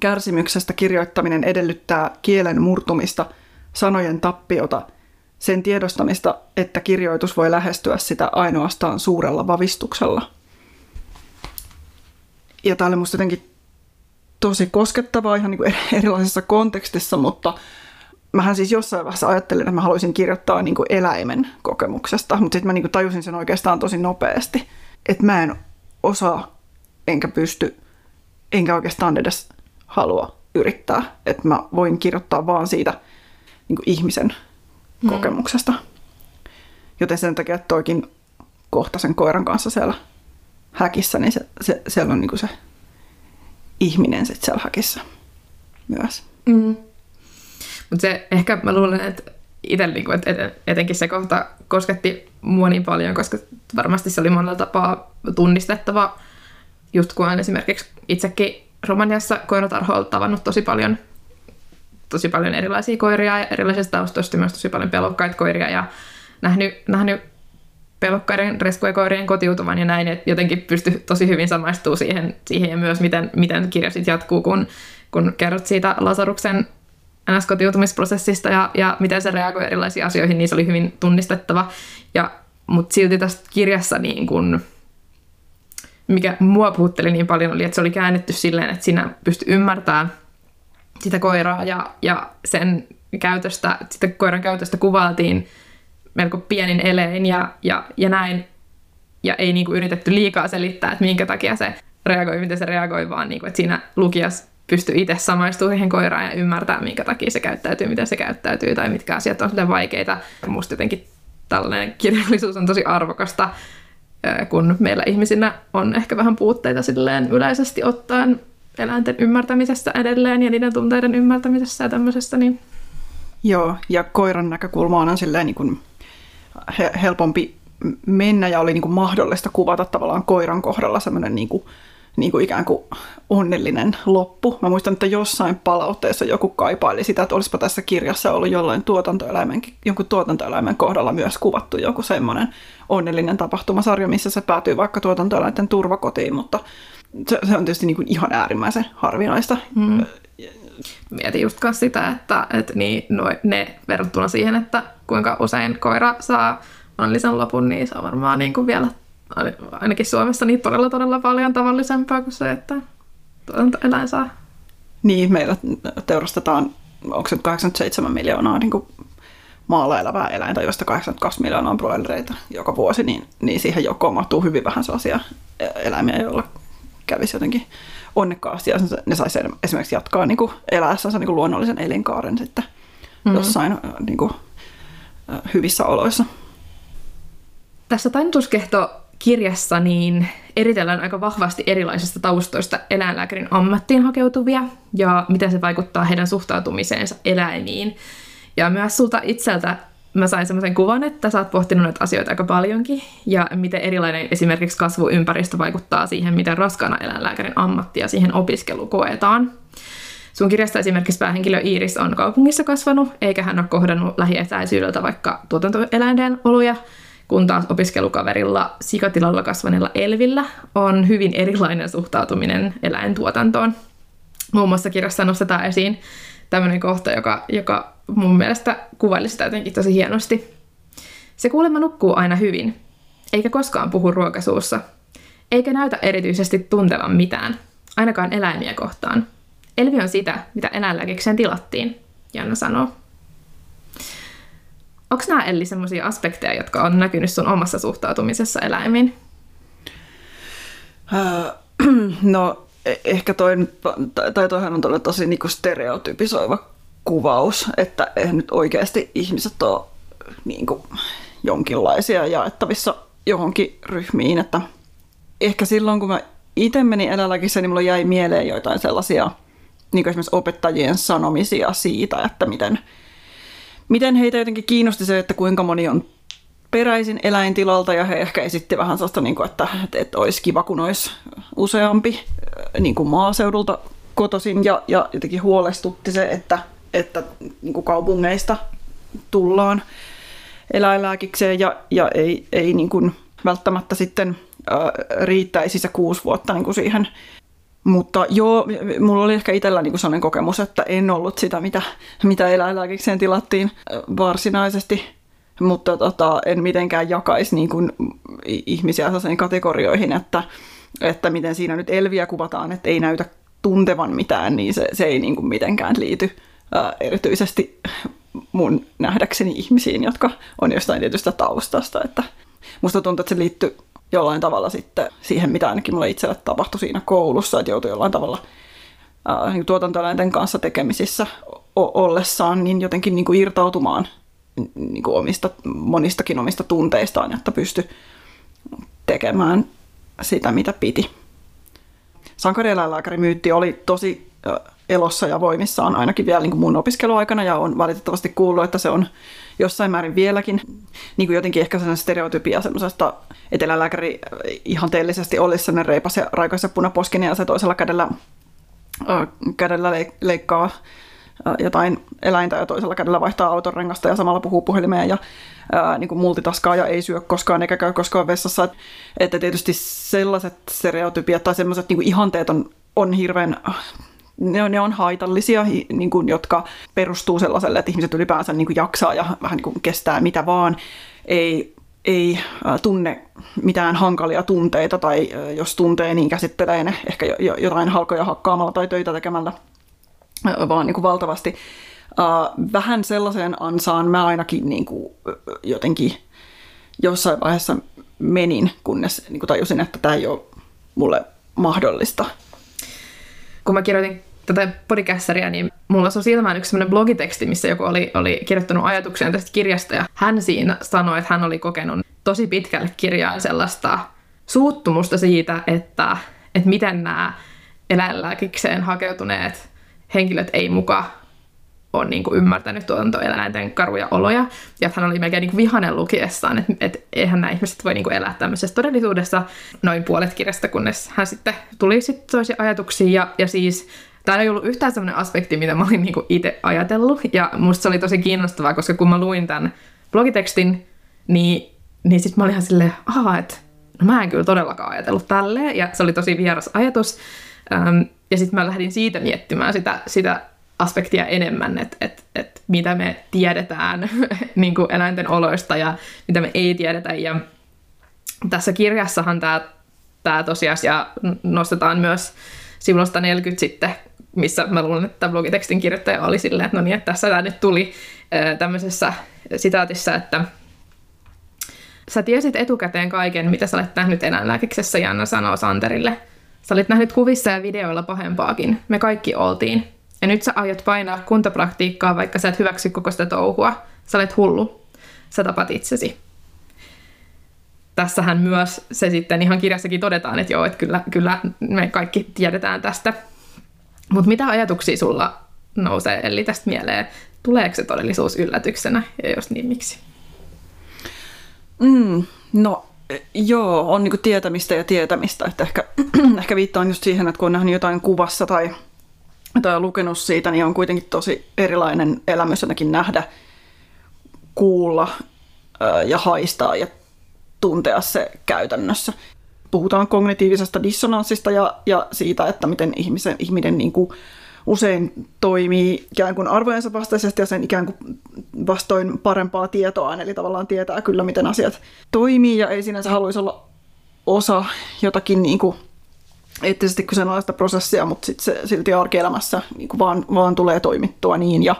Kärsimyksestä kirjoittaminen edellyttää kielen murtumista, sanojen tappiota, sen tiedostamista, että kirjoitus voi lähestyä sitä ainoastaan suurella vavistuksella. Ja tämä oli musta jotenkin tosi koskettavaa ihan niin erilaisessa kontekstissa, mutta mähän siis jossain vaiheessa ajattelin, että mä haluaisin kirjoittaa niin kuin eläimen kokemuksesta, mutta sitten mä niin kuin tajusin sen oikeastaan tosi nopeasti, että mä en osaa, enkä pysty, enkä oikeastaan edes halua yrittää. Että mä voin kirjoittaa vaan siitä niin kuin ihmisen mm. kokemuksesta. Joten sen takia, että toikin kohta sen koiran kanssa siellä häkissä, niin se, se, siellä on niin kuin se ihminen sitten siellä häkissä myös. Mm. Mutta se ehkä mä luulen, että itse niin kuin, että etenkin se kohta kosketti mua niin paljon, koska varmasti se oli monella tapaa tunnistettava, just kun esimerkiksi itsekin Romaniassa koiratarhoilla tavannut tosi paljon, tosi paljon erilaisia koiria ja erilaisista taustoista myös tosi paljon pelokkaita koiria ja nähnyt, nähnyt pelokkaiden reskuekoirien kotiutuvan ja näin, että jotenkin pysty tosi hyvin samaistumaan siihen, siihen ja myös miten, miten kirja sitten jatkuu, kun, kun kerrot siitä Lasaruksen NS-kotiutumisprosessista ja, ja miten se reagoi erilaisiin asioihin, niin se oli hyvin tunnistettava. Ja, mutta silti tässä kirjassa niin kun, mikä mua puhutteli niin paljon, oli, että se oli käännetty silleen, että sinä pysty ymmärtämään sitä koiraa ja, ja sen käytöstä, sitä koiran käytöstä kuvailtiin melko pienin elein ja, ja, ja näin. Ja ei niin kuin yritetty liikaa selittää, että minkä takia se reagoi, miten se reagoi, vaan niin kuin, että siinä lukijas pysty itse samaistumaan siihen koiraan ja ymmärtää, minkä takia se käyttäytyy, miten se käyttäytyy tai mitkä asiat on sille vaikeita. Musta jotenkin tällainen kirjallisuus on tosi arvokasta, kun meillä ihmisinä on ehkä vähän puutteita silleen yleisesti ottaen eläinten ymmärtämisessä edelleen ja niiden tunteiden ymmärtämisessä ja tämmöisessä. Niin... Joo, ja koiran näkökulma on silleen niin kuin helpompi mennä ja oli niin kuin mahdollista kuvata tavallaan koiran kohdalla semmoinen niin kuin niin kuin ikään kuin onnellinen loppu. Mä muistan, että jossain palautteessa joku kaipaili sitä, että olisipa tässä kirjassa ollut jollain tuotantoeläimen, jonkun tuotantoeläimen kohdalla myös kuvattu joku semmoinen onnellinen tapahtumasarja, missä se päätyy vaikka tuotantoeläinten turvakotiin, mutta se, se on tietysti niin kuin ihan äärimmäisen harvinaista. Mm. Mietin just sitä, että, että niin, no, ne verrattuna siihen, että kuinka usein koira saa onnellisen lopun, niin se on varmaan niin kuin vielä ainakin Suomessa niin todella todella paljon tavallisempaa kuin se, että tuotantoeläin saa. Niin, meillä teurastetaan, onko se 87 miljoonaa niin kuin maalla elävää eläintä, joista 82 miljoonaa on broilereita joka vuosi, niin, niin siihen joukkoon mahtuu hyvin vähän sellaisia eläimiä, joilla kävisi jotenkin onnekkaasti ja ne saisi esimerkiksi jatkaa niin kuin eläessänsä niin kuin luonnollisen elinkaaren sitten mm-hmm. jossain niin kuin, hyvissä oloissa. Tässä tainnutuskehto kirjassa niin eritellään aika vahvasti erilaisista taustoista eläinlääkärin ammattiin hakeutuvia ja miten se vaikuttaa heidän suhtautumiseensa eläimiin. Ja myös sulta itseltä mä sain semmoisen kuvan, että sä oot pohtinut näitä asioita aika paljonkin ja miten erilainen esimerkiksi kasvuympäristö vaikuttaa siihen, miten raskaana eläinlääkärin ammatti ja siihen opiskelu koetaan. Sun kirjasta esimerkiksi päähenkilö Iiris on kaupungissa kasvanut, eikä hän ole kohdannut lähietäisyydeltä vaikka tuotantoeläinten oluja, kun taas opiskelukaverilla sikatilalla kasvaneella Elvillä on hyvin erilainen suhtautuminen eläintuotantoon. Muun muassa kirjassa nostetaan esiin tämmöinen kohta, joka, joka mun mielestä kuvaili sitä jotenkin tosi hienosti. Se kuulemma nukkuu aina hyvin, eikä koskaan puhu ruokasuussa, eikä näytä erityisesti tuntevan mitään, ainakaan eläimiä kohtaan. Elvi on sitä, mitä eläinlääkikseen tilattiin, Janna sanoo. Onko nämä Elli sellaisia aspekteja, jotka on näkynyt sun omassa suhtautumisessa eläimiin? Äh, no e- ehkä toi, tai toihan on tosi niinku stereotypisoiva kuvaus, että nyt oikeasti ihmiset ole niinku jonkinlaisia jaettavissa johonkin ryhmiin, että ehkä silloin kun mä itse menin eläinlääkissä, niin mulla jäi mieleen joitain sellaisia niin esimerkiksi opettajien sanomisia siitä, että miten miten heitä jotenkin kiinnosti se, että kuinka moni on peräisin eläintilalta ja he ehkä esitti vähän sellaista, niin kuin, että, että, että olisi kiva, kun olisi useampi niin kuin maaseudulta kotoisin. Ja, ja jotenkin huolestutti se, että, että niin kuin kaupungeista tullaan eläinlääkikseen ja, ja ei, ei niin kuin välttämättä sitten äh, riittäisi se kuusi vuotta niin kuin siihen mutta joo, mulla oli ehkä itsellä niin sellainen kokemus, että en ollut sitä, mitä, mitä eläinlääkikseen tilattiin varsinaisesti, mutta tota, en mitenkään jakaisi niin kuin ihmisiä sellaisiin kategorioihin, että, että miten siinä nyt elviä kuvataan, että ei näytä tuntevan mitään, niin se, se ei niin kuin mitenkään liity ää, erityisesti mun nähdäkseni ihmisiin, jotka on jostain tietystä taustasta. Että musta tuntuu, että se liittyy jollain tavalla sitten siihen, mitä ainakin mulle itselle tapahtui siinä koulussa, että joutui jollain tavalla ää, niin tuotantoeläinten kanssa tekemisissä ollessaan, niin jotenkin niin kuin irtautumaan niin kuin omista, monistakin omista tunteistaan, jotta pysty tekemään sitä, mitä piti. Sankarieläinlääkärimyytti oli tosi elossa ja voimissaan ainakin vielä niin kuin mun opiskeluaikana ja on valitettavasti kuullut, että se on jossain määrin vieläkin niin kuin jotenkin ehkä sellainen stereotypia semmoisesta etelälääkäri ihanteellisesti olisi sellainen reipas ja raikas ja punaposkinen ja se toisella kädellä, äh, kädellä leikkaa jotain eläintä ja toisella kädellä vaihtaa auton rengasta ja samalla puhuu puhelimeen ja ää, niin kuin multitaskaa ja ei syö koskaan eikä käy koskaan vessassa. Että tietysti sellaiset stereotypiat tai sellaiset niin ihanteet on, on hirveän ne on, ne on haitallisia, niin kuin, jotka perustuu sellaiselle, että ihmiset ylipäänsä niin kuin jaksaa ja vähän niin kuin kestää mitä vaan, ei, ei tunne mitään hankalia tunteita tai jos tuntee, niin käsittelee ne ehkä jotain halkoja hakkaamalla tai töitä tekemällä, vaan niin kuin valtavasti. Vähän sellaiseen ansaan mä ainakin niin kuin jotenkin jossain vaiheessa menin, kunnes niin kuin tajusin, että tämä ei ole mulle mahdollista. Kun mä kirjoitin tätä podcasteria, niin mulla on silmään yksi sellainen blogiteksti, missä joku oli, oli kirjoittanut ajatuksia tästä kirjasta, ja hän siinä sanoi, että hän oli kokenut tosi pitkälle kirjaan sellaista suuttumusta siitä, että, että miten nämä eläinlääkikseen hakeutuneet henkilöt ei muka ole niin kuin ymmärtänyt tuotantoeläinten karuja oloja. Ja hän oli melkein niin kuin vihanen lukiessaan, että, että eihän nämä ihmiset voi niin kuin elää tämmöisessä todellisuudessa noin puolet kirjasta, kunnes hän sitten tuli sitten toisia ajatuksia. Ja, ja siis tämä ei ollut yhtään sellainen aspekti, mitä mä olin niin kuin itse ajatellut. Ja musta se oli tosi kiinnostavaa, koska kun mä luin tämän blogitekstin, niin, niin sitten mä olin ihan silleen, että no mä en kyllä todellakaan ajatellut tälleen. Ja se oli tosi vieras ajatus. Um, ja sitten mä lähdin siitä miettimään sitä, sitä aspektia enemmän, että et, et mitä me tiedetään niin kuin eläinten oloista ja mitä me ei tiedetä. Ja tässä kirjassahan tämä tosiasia nostetaan myös sivusta 40 sitten, missä mä luulen, että blogitekstin kirjoittaja oli silleen, että no niin, että tässä tämä nyt tuli tämmöisessä sitaatissa, että Sä tiesit etukäteen kaiken, mitä sä olet nähnyt eläinlääkiksessä, Janna sanoo Santerille. Sä olit nähnyt kuvissa ja videoilla pahempaakin. Me kaikki oltiin. Ja nyt sä aiot painaa kuntapraktiikkaa, vaikka sä et hyväksy koko sitä touhua. Sä olet hullu. Sä tapat itsesi. Tässähän myös se sitten ihan kirjassakin todetaan, että joo, että kyllä, kyllä me kaikki tiedetään tästä. Mutta mitä ajatuksia sulla nousee eli tästä mieleen? Tuleeko se todellisuus yllätyksenä ja jos niin, miksi? Mm, no joo, on niinku tietämistä ja tietämistä. Että ehkä, ehkä viittaan just siihen, että kun on nähnyt jotain kuvassa tai, tai lukenut siitä, niin on kuitenkin tosi erilainen elämys ainakin nähdä, kuulla ja haistaa ja tuntea se käytännössä. Puhutaan kognitiivisesta dissonanssista ja, ja siitä, että miten ihmisen, ihminen niin kuin usein toimii ikään kuin arvojensa vastaisesti ja sen ikään kuin vastoin parempaa tietoa, eli tavallaan tietää kyllä, miten asiat toimii ja ei sinänsä haluaisi olla osa jotakin niin kuin eettisesti kyseenalaista prosessia, mutta sit se silti arkielämässä niin kuin vaan, vaan tulee toimittua niin ja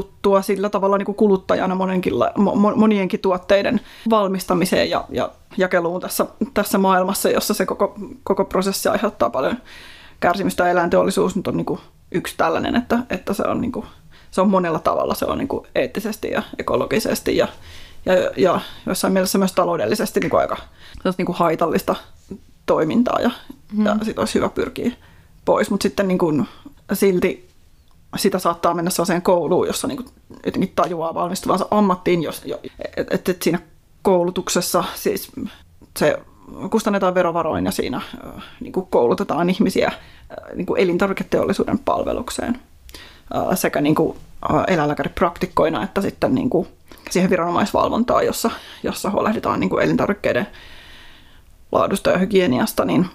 osallistuttua sillä tavalla niin kuin kuluttajana monenkin, monienkin tuotteiden valmistamiseen ja, ja jakeluun tässä, tässä maailmassa, jossa se koko, koko prosessi aiheuttaa paljon kärsimystä eläinteollisuus nyt on niin kuin yksi tällainen, että, että se, on niin kuin, se on monella tavalla, se on niin kuin eettisesti ja ekologisesti ja, ja, ja jossain mielessä myös taloudellisesti niin kuin aika niin kuin haitallista toimintaa ja, mm. ja sit olisi hyvä pyrkiä pois, mutta sitten niin kuin, silti sitä saattaa mennä sellaiseen kouluun, jossa niin jotenkin tajuaa valmistuvansa ammattiin, jos, että et, siinä koulutuksessa siis se kustannetaan verovaroin ja siinä niin kuin koulutetaan ihmisiä niin kuin elintarviketeollisuuden palvelukseen sekä niin kuin eläinlääkäripraktikkoina että sitten niin kuin siihen viranomaisvalvontaan, jossa, jossa huolehditaan niin kuin elintarvikkeiden laadusta ja hygieniasta, niin,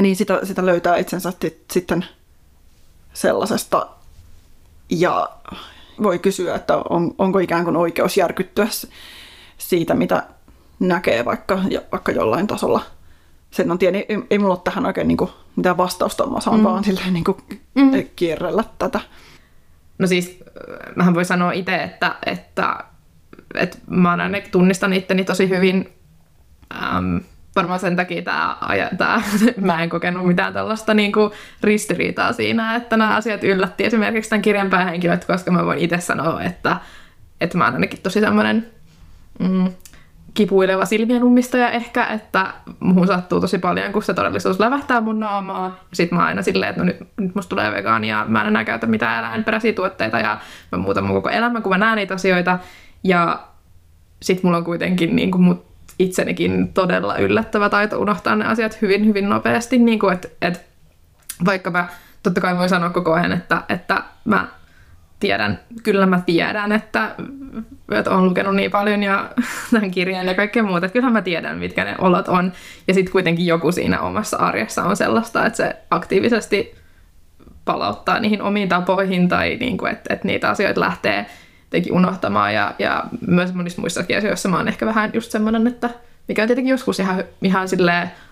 niin sitä, sitä löytää itsensä sitten sellaisesta ja voi kysyä, että on, onko ikään kuin oikeus järkyttyä siitä, mitä näkee vaikka, vaikka jollain tasolla sen on tieni, ei, ei mulla ole tähän oikein niin kuin, mitään vastausta, mä saan mm. vaan silleen niin kuin, mm. kierrellä tätä. No siis, mähän voi sanoa itse, että, että, että mä ainakin tunnistan itteni tosi hyvin. Ähm, varmaan sen takia tämä, tämä, mä en kokenut mitään tällaista niin kuin ristiriitaa siinä, että nämä asiat yllätti esimerkiksi tämän kirjan päähenkilöt, koska mä voin itse sanoa, että, että mä oon ainakin tosi semmoinen mm, kipuileva silmien ummistaja ehkä, että muhun sattuu tosi paljon, kun se todellisuus lävähtää mun naamaa. Sitten mä aina silleen, että no nyt, nyt musta tulee vegaania, mä en enää käytä mitään eläinperäisiä tuotteita ja mä muutan mun koko elämän, kun mä näen niitä asioita. Ja sitten mulla on kuitenkin niin kuin mut itsenikin todella yllättävä taito unohtaa ne asiat hyvin, hyvin nopeasti. Niin kuin, että, että vaikka mä totta kai voin sanoa koko ajan, että, että mä tiedän, kyllä mä tiedän, että, että olen lukenut niin paljon ja tämän kirjan ja kaikkea muuta, että kyllähän mä tiedän, mitkä ne olot on. Ja sitten kuitenkin joku siinä omassa arjessa on sellaista, että se aktiivisesti palauttaa niihin omiin tapoihin tai niin kuin, että, että niitä asioita lähtee jotenkin unohtamaan. Ja, ja myös monissa muissakin asioissa mä oon ehkä vähän just semmoinen, että mikä on tietenkin joskus ihan, ihan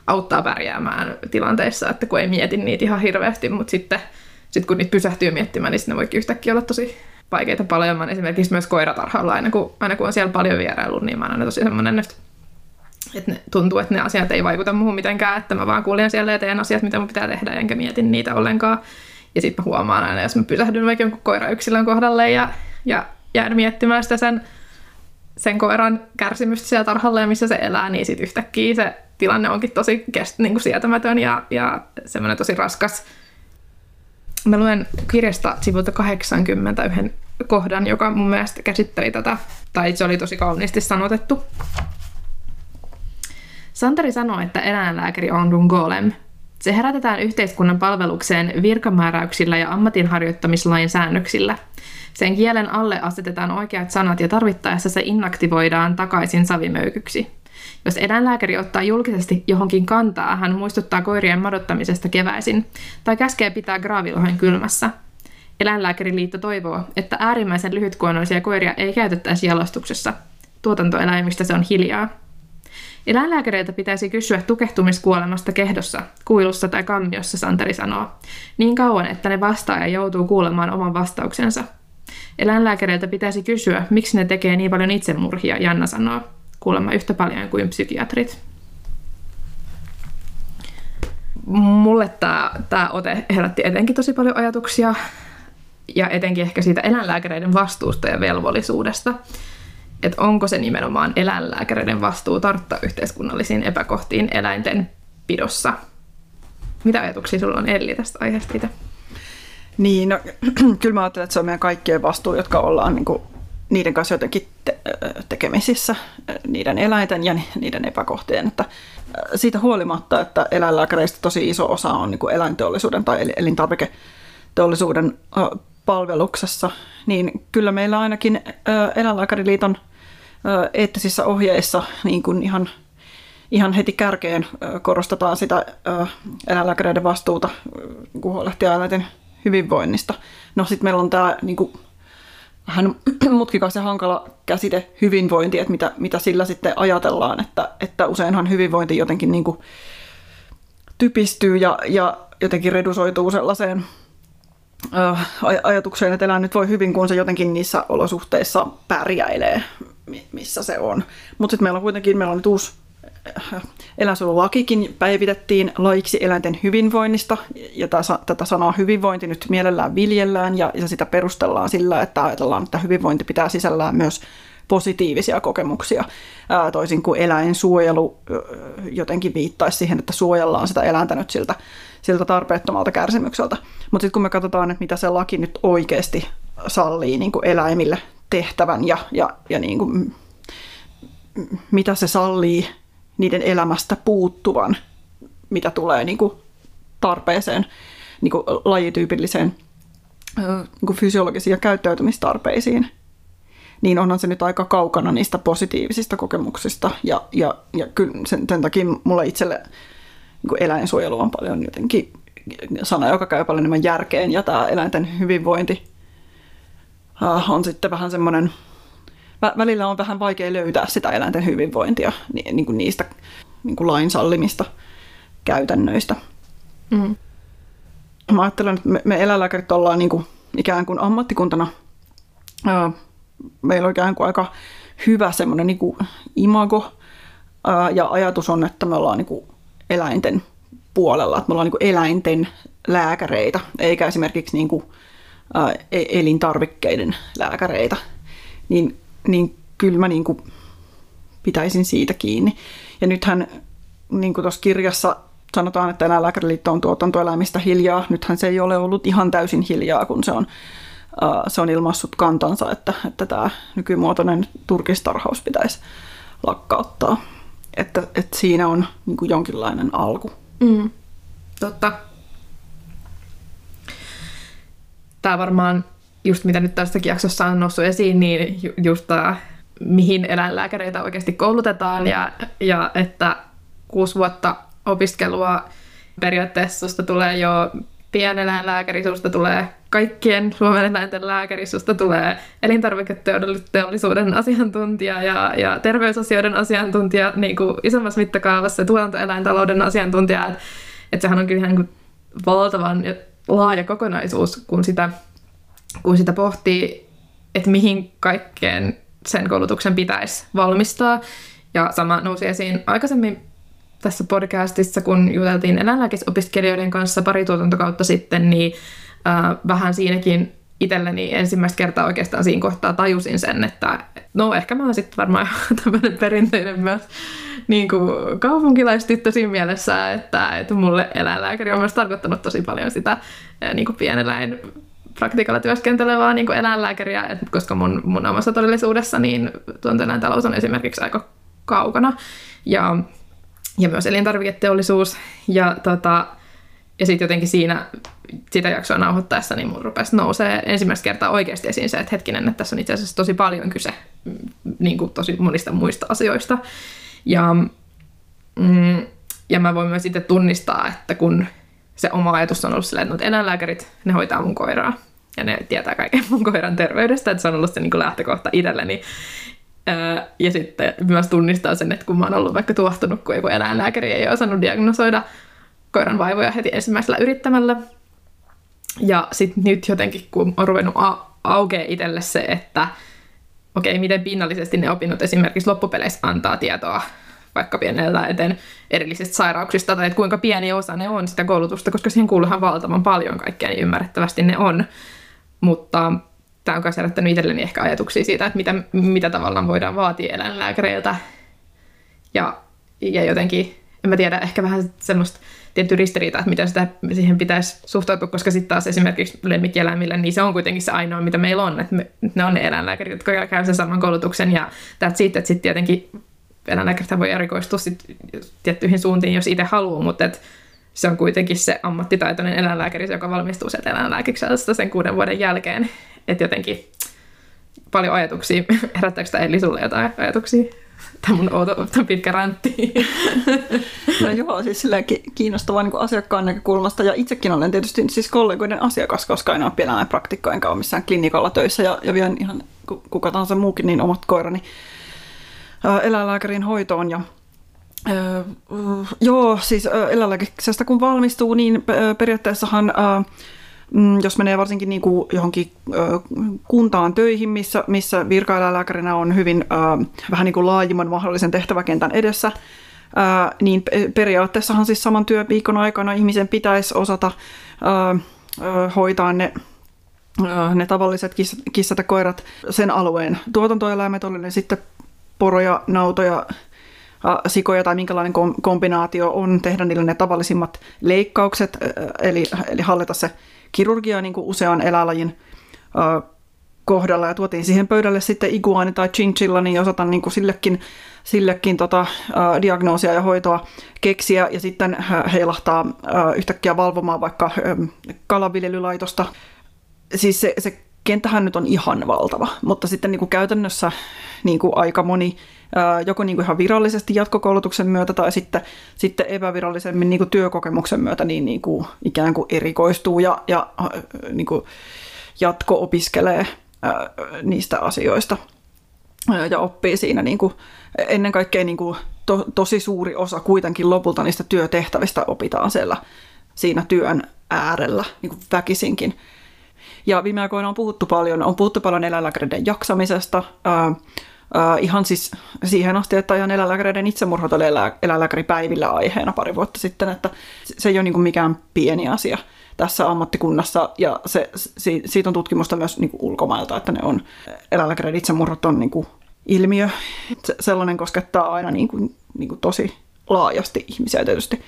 auttaa pärjäämään tilanteissa, että kun ei mieti niitä ihan hirveästi, mutta sitten – sitten kun niitä pysähtyy miettimään, niin ne voi yhtäkkiä olla tosi vaikeita paljon. Mä esimerkiksi myös koiratarhalla, aina kun, aina kun on siellä paljon vierailu, niin mä oon aina tosi semmoinen, että että ne, tuntuu, että ne asiat ei vaikuta muuhun mitenkään, että mä vaan kuulen siellä ja teen asiat, mitä mun pitää tehdä, enkä mietin niitä ollenkaan. Ja sitten mä huomaan aina, jos mä pysähdyn vaikka jonkun koirayksilön kohdalle ja, ja jään miettimään sitä sen, sen koiran kärsimystä siellä tarhalla ja missä se elää, niin sitten yhtäkkiä se tilanne onkin tosi kest, niin kuin sietämätön ja, ja semmoinen tosi raskas. Mä luen kirjasta sivulta 80 yhden kohdan, joka mun mielestä käsitteli tätä, tai se oli tosi kauniisti sanotettu. Santeri sanoi, että eläinlääkäri on Rungolem. Se herätetään yhteiskunnan palvelukseen virkamääräyksillä ja ammatinharjoittamislain säännöksillä. Sen kielen alle asetetaan oikeat sanat ja tarvittaessa se inaktivoidaan takaisin savimöykyksi. Jos eläinlääkäri ottaa julkisesti johonkin kantaa, hän muistuttaa koirien madottamisesta keväisin tai käskee pitää graavilohen kylmässä. Eläinlääkäriliitto toivoo, että äärimmäisen lyhytkuonoisia koiria ei käytettäisi jalostuksessa. Tuotantoeläimistä se on hiljaa. Eläinlääkäreiltä pitäisi kysyä tukehtumiskuolemasta kehdossa, kuilussa tai kammiossa, Santeri sanoo. Niin kauan, että ne vastaaja joutuu kuulemaan oman vastauksensa. Eläinlääkäreiltä pitäisi kysyä, miksi ne tekee niin paljon itsemurhia, Janna sanoo. Kuulemma yhtä paljon kuin psykiatrit. Mulle tämä, ote herätti etenkin tosi paljon ajatuksia ja etenkin ehkä siitä eläinlääkäreiden vastuusta ja velvollisuudesta että onko se nimenomaan eläinlääkäreiden vastuu tarttua yhteiskunnallisiin epäkohtiin eläinten pidossa. Mitä ajatuksia sulla on Elli tästä aiheesta itse? Niin, no, kyllä mä ajattelen, että se on meidän kaikkien vastuu, jotka ollaan niin kuin, niiden kanssa jotenkin te- tekemisissä, niiden eläinten ja niiden epäkohtien. Että siitä huolimatta, että eläinlääkäreistä tosi iso osa on niin kuin eläinteollisuuden tai elintarviketeollisuuden palveluksessa, niin kyllä meillä ainakin Eläinlääkäriliiton eettisissä ohjeissa niin kuin ihan, ihan heti kärkeen korostetaan sitä eläinlääkäreiden vastuuta, kun huolehtia eläinten hyvinvoinnista. No sitten meillä on tämä niin kuin, vähän mutkikas ja hankala käsite hyvinvointi, että mitä, mitä sillä sitten ajatellaan, että, että useinhan hyvinvointi jotenkin niin kuin typistyy ja, ja jotenkin redusoituu sellaiseen ajatukseen, että eläin nyt voi hyvin, kun se jotenkin niissä olosuhteissa pärjäilee, missä se on. Mutta sitten meillä on kuitenkin meillä on nyt uusi eläinsuojelulakikin päivitettiin laiksi eläinten hyvinvoinnista, ja tätä sanaa hyvinvointi nyt mielellään viljellään, ja, sitä perustellaan sillä, että ajatellaan, että hyvinvointi pitää sisällään myös positiivisia kokemuksia, toisin kuin eläinsuojelu jotenkin viittaisi siihen, että suojellaan sitä eläintä nyt siltä, siltä tarpeettomalta kärsimykseltä. Mutta sitten kun me katsotaan, että mitä se laki nyt oikeasti sallii niin kuin eläimille tehtävän ja, ja, ja niin kuin, mitä se sallii niiden elämästä puuttuvan, mitä tulee niin kuin tarpeeseen, niin kuin lajityypilliseen niin kuin fysiologisiin ja käyttäytymistarpeisiin, niin onhan se nyt aika kaukana niistä positiivisista kokemuksista. Ja, ja, ja kyllä sen, sen takia mulle itselle niin eläinsuojelu on paljon jotenkin sana, joka käy paljon enemmän järkeen, ja tämä eläinten hyvinvointi uh, on sitten vähän semmoinen, välillä on vähän vaikea löytää sitä eläinten hyvinvointia niin, kuin niistä niin kuin lain sallimista käytännöistä. Mm. Mä ajattelen, että me, me eläinlääkärit ollaan niin kuin ikään kuin ammattikuntana meillä on ikään kuin aika hyvä semmoinen niin kuin imago ää, ja ajatus on, että me ollaan niin kuin eläinten puolella, että me ollaan niin kuin eläinten lääkäreitä, eikä esimerkiksi niin kuin, ää, e-, elintarvikkeiden lääkäreitä, niin, niin kyllä mä niin kuin pitäisin siitä kiinni. Ja nythän niin kuin tuossa kirjassa sanotaan, että eläinlääkäriliitto on tuotantoeläimistä hiljaa. Nythän se ei ole ollut ihan täysin hiljaa, kun se on se on ilmaissut kantansa, että, että tämä nykymuotoinen turkistarhaus pitäisi lakkauttaa. Että, että siinä on niin kuin jonkinlainen alku. Mm. Totta. Tämä varmaan, just mitä nyt tässäkin jaksossa on noussut esiin, niin just tämä, mihin eläinlääkäreitä oikeasti koulutetaan ja, ja että kuusi vuotta opiskelua periaatteessa tulee jo pieneläinlääkäri, susta tulee kaikkien Suomen eläinten lääkäri, susta tulee elintarviketeollisuuden asiantuntija ja, ja terveysasioiden asiantuntija niin kuin isommassa mittakaavassa, tuotantoeläintalouden asiantuntija. Että et sehän on kyllä ihan niin valtavan laaja kokonaisuus, kun sitä, kun sitä pohtii, että mihin kaikkeen sen koulutuksen pitäisi valmistaa. Ja sama nousi esiin aikaisemmin tässä podcastissa, kun juteltiin eläinlääkisopiskelijoiden kanssa pari tuotantokautta sitten, niin äh, vähän siinäkin itselleni ensimmäistä kertaa oikeastaan siinä kohtaa tajusin sen, että no ehkä mä oon sitten varmaan tämmöinen perinteinen myös niin kuin kaupunkilaistyttö siinä mielessä, että, että mulle eläinlääkäri on myös tarkoittanut tosi paljon sitä niin kuin pieneläin praktikalla työskentelevää niin eläinlääkäriä, että koska mun, mun omassa todellisuudessa niin tuontoeläintalous on esimerkiksi aika kaukana. Ja, ja myös elintarviketeollisuus. Ja, tota, ja sitten jotenkin siinä sitä jaksoa nauhoittaessa, niin mun rupesi nousee ensimmäistä kertaa oikeasti esiin se, että hetkinen, että tässä on itse asiassa tosi paljon kyse niin kuin tosi monista muista asioista. Ja, mm, ja mä voin myös sitten tunnistaa, että kun se oma ajatus on ollut silleen, että eläinlääkärit, ne hoitaa mun koiraa ja ne tietää kaiken mun koiran terveydestä, että se on ollut se niin kuin lähtökohta itselleni. Ja sitten myös tunnistaa sen, että kun mä oon ollut vaikka tuohtunut, kun joku eläinlääkäri ei ole osannut diagnosoida koiran vaivoja heti ensimmäisellä yrittämällä. Ja sitten nyt jotenkin, kun on ruvennut a- itselle se, että okei, okay, miten pinnallisesti ne opinnot esimerkiksi loppupeleissä antaa tietoa vaikka pienellä eteen erillisistä sairauksista, tai että kuinka pieni osa ne on sitä koulutusta, koska siihen kuuluuhan valtavan paljon kaikkea, niin ymmärrettävästi ne on. Mutta tämä on myös herättänyt itselleni ehkä ajatuksia siitä, että mitä, mitä tavallaan voidaan vaatia eläinlääkäreiltä. Ja, ja jotenkin, en mä tiedä, ehkä vähän semmoista tietty ristiriita, että miten sitä siihen pitäisi suhtautua, koska sitten taas esimerkiksi lemmikkieläimille, niin se on kuitenkin se ainoa, mitä meillä on, että me, ne on ne eläinlääkärit, jotka käy sen saman koulutuksen, ja siitä, että sitten tietenkin eläinlääkärit voi erikoistua sit tiettyihin suuntiin, jos itse haluaa, mutta et se on kuitenkin se ammattitaitoinen eläinlääkäri, joka valmistuu sieltä eläinlääkiksestä sen kuuden vuoden jälkeen. Että jotenkin paljon ajatuksia. Herättääkö tämä Eli sulle jotain ajatuksia? Tämä mun outo, tämä pitkä räntti. No joo, siis kiinnostavaa niin asiakkaan näkökulmasta. Ja itsekin olen tietysti siis kollegoiden asiakas, koska en ole pienellä praktikko, enkä ole missään klinikalla töissä. Ja, ja vien ihan kuka tahansa muukin niin omat koirani eläinlääkärin hoitoon. Ja Uh, joo, siis eläinlääkiksestä kun valmistuu, niin periaatteessahan uh, jos menee varsinkin niin kuin johonkin kuntaan töihin, missä, missä virkaeläinlääkärinä on hyvin vähän niin kuin laajimman mahdollisen tehtäväkentän edessä, niin periaatteessahan siis saman työviikon aikana ihmisen pitäisi osata hoitaa ne ne tavalliset kissat ja koirat sen alueen tuotantoeläimet, oli ne sitten poroja, nautoja, sikoja tai minkälainen kombinaatio on, tehdä niille ne tavallisimmat leikkaukset, eli, eli hallita se kirurgia niin kuin usean eläinlajin kohdalla ja tuotiin siihen pöydälle sitten iguani tai chinchilla, niin osata niin kuin sillekin, sillekin tota, ä, diagnoosia ja hoitoa keksiä ja sitten heilahtaa ä, yhtäkkiä valvomaan vaikka ä, kalanviljelylaitosta. Siis se, se kenttähän nyt on ihan valtava, mutta sitten niin kuin käytännössä niin kuin aika moni joko niin kuin ihan virallisesti jatkokoulutuksen myötä tai sitten, sitten epävirallisemmin niin kuin työkokemuksen myötä niin, niin kuin ikään kuin erikoistuu ja, ja niin kuin jatko-opiskelee niistä asioista ja oppii siinä niin kuin, ennen kaikkea niin kuin to, tosi suuri osa kuitenkin lopulta niistä työtehtävistä opitaan siellä siinä työn äärellä niin kuin väkisinkin. Ja viime aikoina on puhuttu paljon, on puhuttu paljon eläinlääkäreiden jaksamisesta, ää, ää, ihan siis siihen asti, että ihan eläinlääkäreiden itsemurhat oli elä, eläinlääkäripäivillä aiheena pari vuotta sitten, että se ei ole niin mikään pieni asia tässä ammattikunnassa, ja se, siitä on tutkimusta myös niin ulkomailta, että ne on, eläinlääkäreiden itsemurhat on niin ilmiö. Se, sellainen koskettaa aina niin kuin, niin kuin tosi laajasti ihmisiä tietysti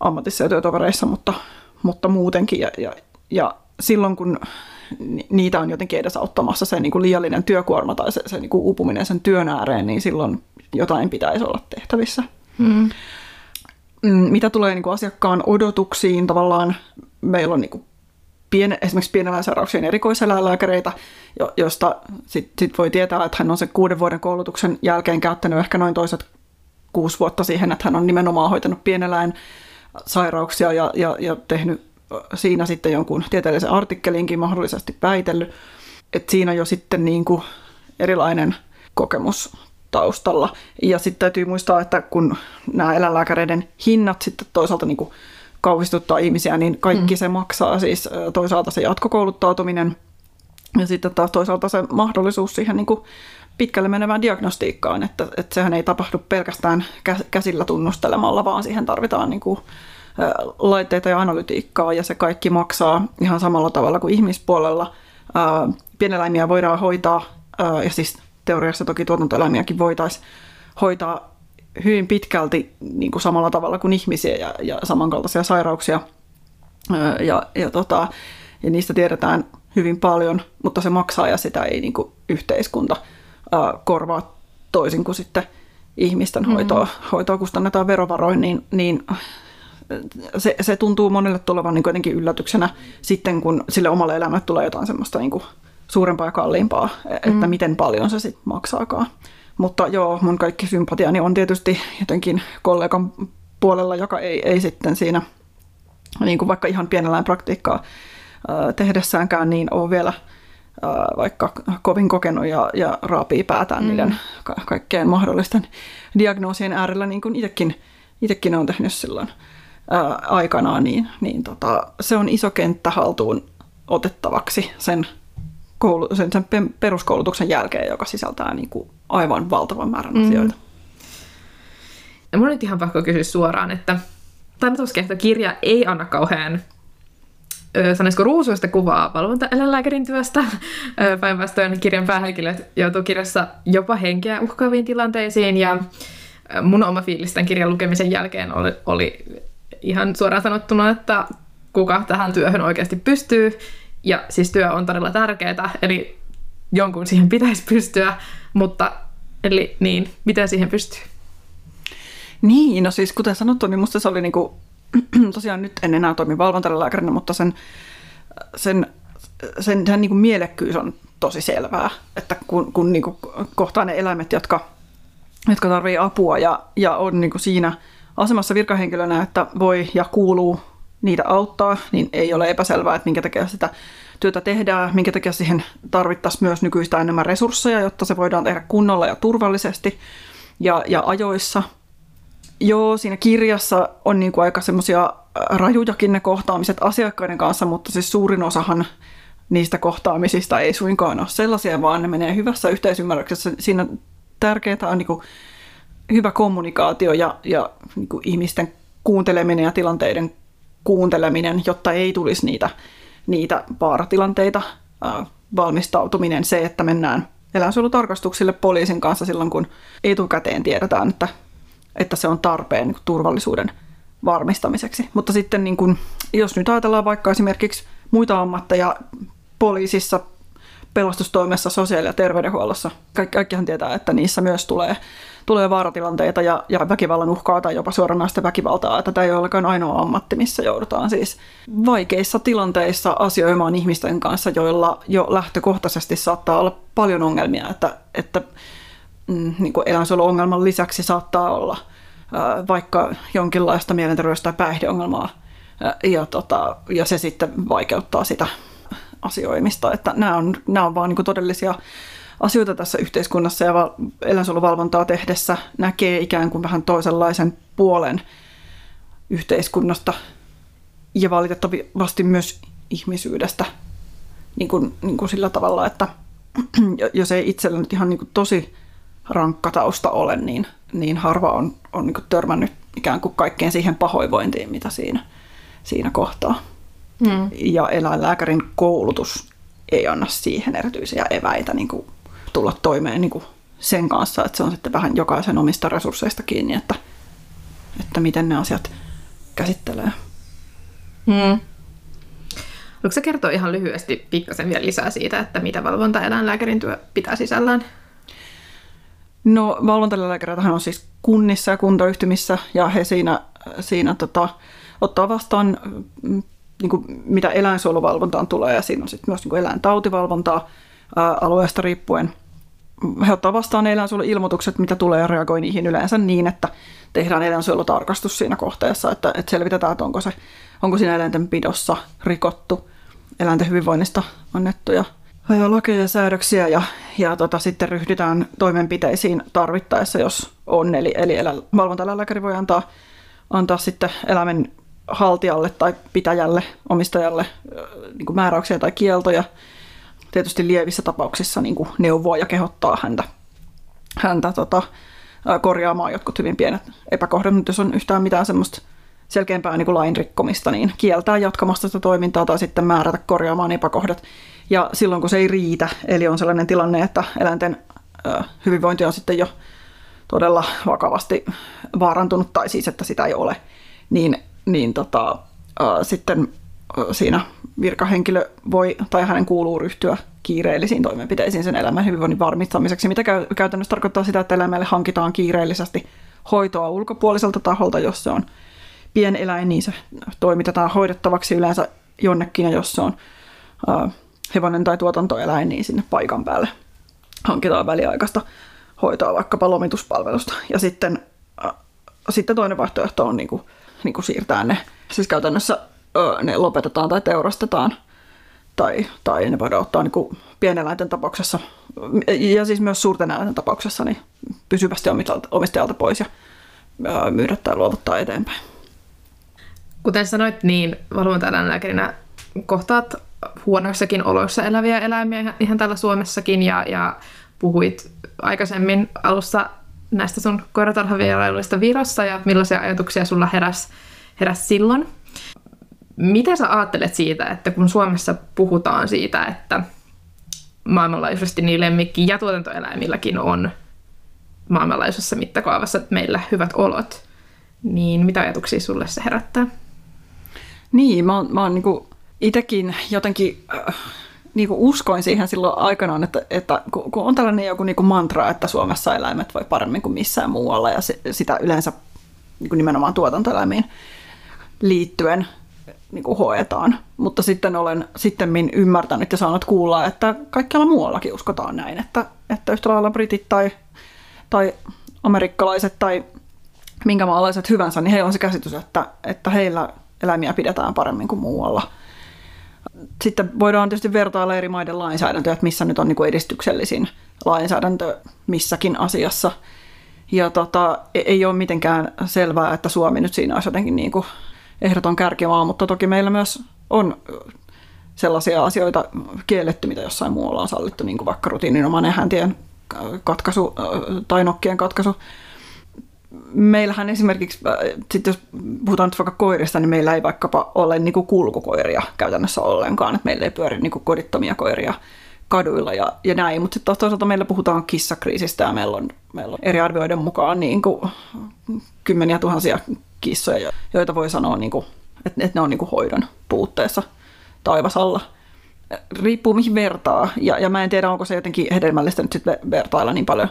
ammatissa ja työtovereissa, mutta, mutta muutenkin. Ja, ja, ja silloin kun niitä on jotenkin edesauttamassa se niin kuin liiallinen työkuorma tai se, se niin kuin uupuminen sen työn ääreen, niin silloin jotain pitäisi olla tehtävissä. Mm. mm mitä tulee niin kuin asiakkaan odotuksiin, tavallaan meillä on niin kuin piene, esimerkiksi pieneläinsairauksien erikoiseläinlääkäreitä, josta sitten sit voi tietää, että hän on se kuuden vuoden koulutuksen jälkeen käyttänyt ehkä noin toiset kuusi vuotta siihen, että hän on nimenomaan hoitanut pieneläin sairauksia ja, ja, ja tehnyt siinä sitten jonkun tieteellisen artikkelinkin mahdollisesti väitellyt. Että siinä jo sitten niin kuin erilainen kokemus taustalla. Ja sitten täytyy muistaa, että kun nämä eläinlääkäreiden hinnat sitten toisaalta niin kuin kauhistuttaa ihmisiä, niin kaikki mm. se maksaa. Siis toisaalta se jatkokouluttautuminen ja sitten taas toisaalta se mahdollisuus siihen niin kuin pitkälle menevään diagnostiikkaan, että, että sehän ei tapahdu pelkästään käsillä tunnustelemalla, vaan siihen tarvitaan niin kuin, laitteita ja analytiikkaa ja se kaikki maksaa ihan samalla tavalla kuin ihmispuolella. Pieneläimiä voidaan hoitaa ja siis teoriassa toki tuotantoeläimiäkin voitaisiin hoitaa hyvin pitkälti niin kuin samalla tavalla kuin ihmisiä ja, ja samankaltaisia sairauksia. Ja, ja, tota, ja niistä tiedetään hyvin paljon, mutta se maksaa ja sitä ei niin kuin yhteiskunta ää, korvaa toisin kuin sitten ihmisten hoitoa, mm-hmm. hoitoa kustannetaan verovaroin, niin, niin se, se tuntuu monelle tulevan niin jotenkin yllätyksenä sitten, kun sille omalle elämälle tulee jotain semmoista niin kuin suurempaa ja kalliimpaa, että mm. miten paljon se sitten maksaakaan. Mutta joo, mun kaikki sympatiani on tietysti jotenkin kollegan puolella, joka ei, ei sitten siinä niin kuin vaikka ihan pienellään praktiikkaa tehdessäänkään, niin ole vielä vaikka kovin kokenut ja, ja raapii päätään mm. niiden ka- kaikkeen mahdollisten diagnoosien äärellä, niin kuin itsekin, itsekin olen tehnyt silloin ää, aikanaan, niin, niin tota, se on iso kenttä haltuun otettavaksi sen, koulu, sen, sen peruskoulutuksen jälkeen, joka sisältää niin kuin aivan valtavan määrän mm. asioita. Ja mun nyt ihan pakko kysyä suoraan, että kirja ei anna kauhean sanoisiko ruusuista kuvaa valvontaeläinlääkärin työstä. Päinvastoin kirjan päähenkilöt joutuu kirjassa jopa henkeä uhkaaviin tilanteisiin ja mun oma fiilis tämän kirjan lukemisen jälkeen oli, oli ihan suoraan sanottuna, että kuka tähän työhön oikeasti pystyy. Ja siis työ on todella tärkeää, eli jonkun siihen pitäisi pystyä, mutta eli niin, miten siihen pystyy? Niin, no siis kuten sanottu, niin musta se oli niinku, tosiaan nyt en enää toimi valvontalääkärinä, mutta sen, sen, sen, sen niinku mielekkyys on tosi selvää, että kun, kun niinku kohtaa ne eläimet, jotka, jotka tarvii apua ja, ja on niinku siinä asemassa virkahenkilönä, että voi ja kuuluu niitä auttaa, niin ei ole epäselvää, että minkä takia sitä työtä tehdään, minkä takia siihen tarvittaisiin myös nykyistä enemmän resursseja, jotta se voidaan tehdä kunnolla ja turvallisesti ja, ja ajoissa. Joo, siinä kirjassa on niin kuin aika semmoisia rajujakin ne kohtaamiset asiakkaiden kanssa, mutta siis suurin osahan niistä kohtaamisista ei suinkaan ole sellaisia, vaan ne menee hyvässä yhteisymmärryksessä. Siinä tärkeää on niin kuin hyvä kommunikaatio ja, ja niin kuin ihmisten kuunteleminen ja tilanteiden kuunteleminen, jotta ei tulisi niitä, niitä vaaratilanteita, valmistautuminen, se, että mennään eläinsuojelutarkastuksille poliisin kanssa silloin, kun etukäteen tiedetään, että, että se on tarpeen niin turvallisuuden varmistamiseksi. Mutta sitten niin kun, jos nyt ajatellaan vaikka esimerkiksi muita ammatteja poliisissa, pelastustoimessa, sosiaali- ja terveydenhuollossa, kaikki, kaikkihan tietää, että niissä myös tulee tulee vaaratilanteita ja, ja väkivallan uhkaa tai jopa suoranaista väkivaltaa. Että tämä ei ole olekaan ainoa ammatti, missä joudutaan siis vaikeissa tilanteissa asioimaan ihmisten kanssa, joilla jo lähtökohtaisesti saattaa olla paljon ongelmia, että, että mm, niin eläinsuojeluongelman lisäksi saattaa olla ää, vaikka jonkinlaista mielenterveys- tai päihdeongelmaa, ja, tota, ja se sitten vaikeuttaa sitä asioimista. Että nämä on, nämä on vaan niin todellisia asioita tässä yhteiskunnassa ja eläinsuojeluvalvontaa tehdessä näkee ikään kuin vähän toisenlaisen puolen yhteiskunnasta ja valitettavasti myös ihmisyydestä niin kuin, niin kuin sillä tavalla, että jos ei itsellä nyt ihan niin kuin tosi rankka tausta ole, niin, niin harva on, on niin kuin törmännyt ikään kuin kaikkeen siihen pahoinvointiin, mitä siinä, siinä kohtaa. Mm. Ja eläinlääkärin koulutus ei anna siihen erityisiä eväitä niin kuin tulla toimeen niin kuin sen kanssa, että se on sitten vähän jokaisen omista resursseista kiinni, että, että miten ne asiat käsittelee. Hmm. Voiko se kertoa ihan lyhyesti pikkasen vielä lisää siitä, että mitä valvontaeläinlääkärin työ pitää sisällään? No valvontaeläinlääkäritähän on siis kunnissa ja kuntoyhtymissä ja he siinä, siinä tota, ottaa vastaan mm, niin kuin, mitä eläinsuojeluvalvontaan tulee ja siinä on sitten myös niin kuin eläintautivalvontaa ää, alueesta riippuen – he ottaa vastaan eläinsuojeluilmoitukset, mitä tulee ja reagoi niihin yleensä niin, että tehdään eläinsuojelutarkastus siinä kohteessa, että, että selvitetään, että onko, se, onko siinä eläinten pidossa rikottu eläinten hyvinvoinnista annettuja lakeja ja säädöksiä ja, ja tota, sitten ryhdytään toimenpiteisiin tarvittaessa, jos on. Eli, eli valvontaeläinlääkäri voi antaa, antaa sitten eläimen haltijalle tai pitäjälle, omistajalle niin määräyksiä tai kieltoja – tietysti lievissä tapauksissa niin kuin neuvoa ja kehottaa häntä häntä tota, korjaamaan jotkut hyvin pienet epäkohdat, mutta jos on yhtään mitään semmoista selkeämpää niin kuin lain rikkomista, niin kieltää jatkamasta sitä toimintaa tai sitten määrätä korjaamaan epäkohdat. Ja silloin kun se ei riitä, eli on sellainen tilanne, että eläinten hyvinvointi on sitten jo todella vakavasti vaarantunut, tai siis että sitä ei ole, niin, niin tota, sitten siinä virkahenkilö voi tai hänen kuuluu ryhtyä kiireellisiin toimenpiteisiin sen elämän hyvinvoinnin varmistamiseksi, mitä käytännössä tarkoittaa sitä, että eläimelle hankitaan kiireellisesti hoitoa ulkopuoliselta taholta, jos se on pieneläin, niin se toimitetaan hoidettavaksi yleensä jonnekin, ja jos se on äh, hevonen tai tuotantoeläin, niin sinne paikan päälle hankitaan väliaikaista hoitoa vaikkapa lomituspalvelusta. Ja sitten, sitten toinen vaihtoehto on niin kuin, niin kuin siirtää ne, siis käytännössä ne lopetetaan tai teurastetaan, tai, tai ne voidaan ottaa niin kuin pieneläinten tapauksessa, ja siis myös suurten eläinten tapauksessa, niin pysyvästi omistajalta pois ja myydä tai luovuttaa eteenpäin. Kuten sanoit, niin valvontaeläinlääkärinä kohtaat huonoissakin oloissa eläviä eläimiä ihan täällä Suomessakin ja, ja puhuit aikaisemmin alussa näistä sun koiratarhavierailuista Virossa ja millaisia ajatuksia sulla heräs, heräs silloin. Mitä sä ajattelet siitä, että kun Suomessa puhutaan siitä, että maailmanlaajuisesti niin lemmikki- ja tuotantoeläimilläkin on maailmanlaajuisessa mittakaavassa meillä hyvät olot, niin mitä ajatuksia sulle se herättää? Niin, mä oon, mä oon niinku itsekin jotenkin äh, niinku uskoin siihen silloin aikanaan, että, että kun on tällainen joku niinku mantra, että Suomessa eläimet voi paremmin kuin missään muualla ja se, sitä yleensä niinku nimenomaan tuotantoeläimiin liittyen niin kuin hoetaan. Mutta sitten olen sitten ymmärtänyt ja saanut kuulla, että kaikkialla muuallakin uskotaan näin, että, että yhtä lailla britit tai, tai amerikkalaiset tai minkä maalaiset hyvänsä, niin heillä on se käsitys, että, että heillä eläimiä pidetään paremmin kuin muualla. Sitten voidaan tietysti vertailla eri maiden lainsäädäntöä, että missä nyt on niin kuin edistyksellisin lainsäädäntö missäkin asiassa. Ja tota, e-, ei ole mitenkään selvää, että Suomi nyt siinä olisi jotenkin niin kuin ehdoton kärkimaa, mutta toki meillä myös on sellaisia asioita kielletty, mitä jossain muualla on sallittu, niin kuin vaikka rutiininomainen häntien katkaisu tai nokkien katkaisu meillähän esimerkiksi, äh, sit jos puhutaan vaikka koirista, niin meillä ei vaikkapa ole niin kuin kulkukoiria käytännössä ollenkaan, että meillä ei pyöri niin kuin kodittomia koiria kaduilla ja, ja näin, mutta sitten toisaalta meillä puhutaan kissakriisistä ja meillä on, meillä on eri arvioiden mukaan niin kuin kymmeniä tuhansia kissoja, joita voi sanoa, niin kuin, että, että ne on niin kuin hoidon puutteessa taivasalla. Riippuu mihin vertaa, ja, ja mä en tiedä, onko se jotenkin hedelmällistä nyt sitten vertailla niin paljon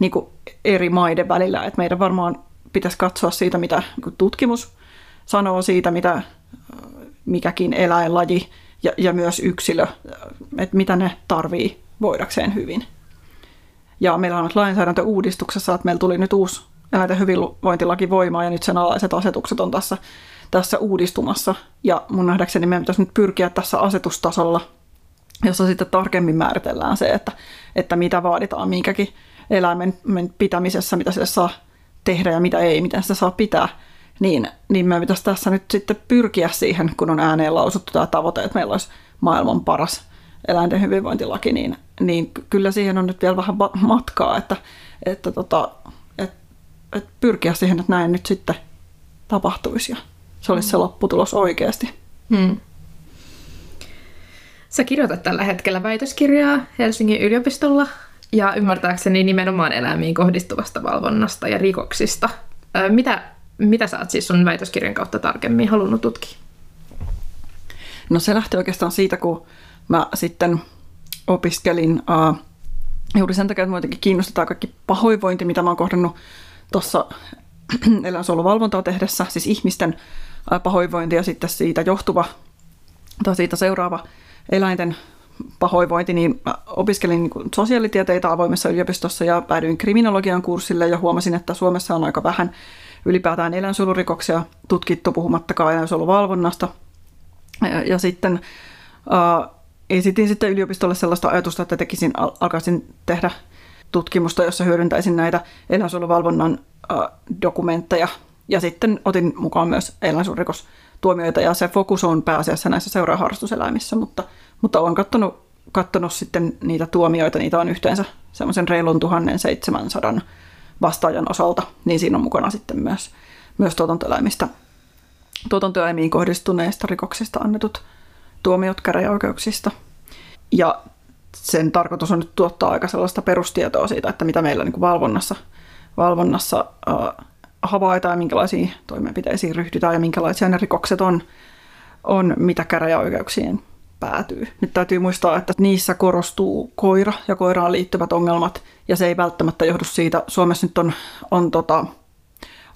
niin kuin eri maiden välillä. Et meidän varmaan pitäisi katsoa siitä, mitä niin tutkimus sanoo siitä, mitä mikäkin eläinlaji ja, ja myös yksilö, että mitä ne tarvii voidakseen hyvin. Ja meillä on nyt lainsäädäntöuudistuksessa, että meillä tuli nyt uusi eläinten hyvinvointilaki voimaan ja nyt sen alaiset asetukset on tässä, tässä uudistumassa. Ja mun nähdäkseni meidän pitäisi nyt pyrkiä tässä asetustasolla, jossa sitten tarkemmin määritellään se, että, että mitä vaaditaan minkäkin eläimen pitämisessä, mitä se saa tehdä ja mitä ei, miten sitä saa pitää, niin, niin me pitäisi tässä nyt sitten pyrkiä siihen, kun on ääneen lausuttu tämä tavoite, että meillä olisi maailman paras eläinten hyvinvointilaki, niin, niin kyllä siihen on nyt vielä vähän matkaa, että, että, tota, että, että pyrkiä siihen, että näin nyt sitten tapahtuisi ja se olisi se mm. lopputulos oikeasti. Hmm. Sä kirjoitat tällä hetkellä väitöskirjaa Helsingin yliopistolla ja ymmärtääkseni nimenomaan eläimiin kohdistuvasta valvonnasta ja rikoksista. Mitä, mitä sä oot siis sun väitöskirjan kautta tarkemmin halunnut tutkia? No se lähti oikeastaan siitä, kun mä sitten opiskelin uh, juuri sen takia, että muutenkin kiinnostetaan kaikki pahoinvointi, mitä mä oon kohdannut tuossa eläinsuojeluvalvontaa tehdessä, siis ihmisten pahoinvointi ja sitten siitä johtuva tai siitä seuraava eläinten pahoinvointi, niin opiskelin niin sosiaalitieteitä avoimessa yliopistossa ja päädyin kriminologian kurssille ja huomasin, että Suomessa on aika vähän ylipäätään eläinsuojelurikoksia tutkittu, puhumattakaan eläinsuojeluvalvonnasta. Ja, ja sitten äh, esitin sitten yliopistolle sellaista ajatusta, että tekisin, al- alkaisin tehdä tutkimusta, jossa hyödyntäisin näitä eläinsuojeluvalvonnan äh, dokumentteja. Ja sitten otin mukaan myös eläinsuojelurikostuomioita ja se fokus on pääasiassa näissä seuraaharrastuseläimissä, mutta – mutta olen katsonut katsonut sitten niitä tuomioita, niitä on yhteensä semmoisen reilun 1700 vastaajan osalta, niin siinä on mukana sitten myös, myös tuotantoeläimistä, tuotantoeläimiin kohdistuneista rikoksista annetut tuomiot käräjäoikeuksista. Ja sen tarkoitus on nyt tuottaa aika sellaista perustietoa siitä, että mitä meillä niin kuin valvonnassa, valvonnassa äh, havaitaan, minkälaisiin toimenpiteisiin ryhdytään ja minkälaisia ne rikokset on, on mitä käräjäoikeuksien päätyy. Nyt täytyy muistaa, että niissä korostuu koira ja koiraan liittyvät ongelmat, ja se ei välttämättä johdu siitä. Suomessa nyt on, on tota,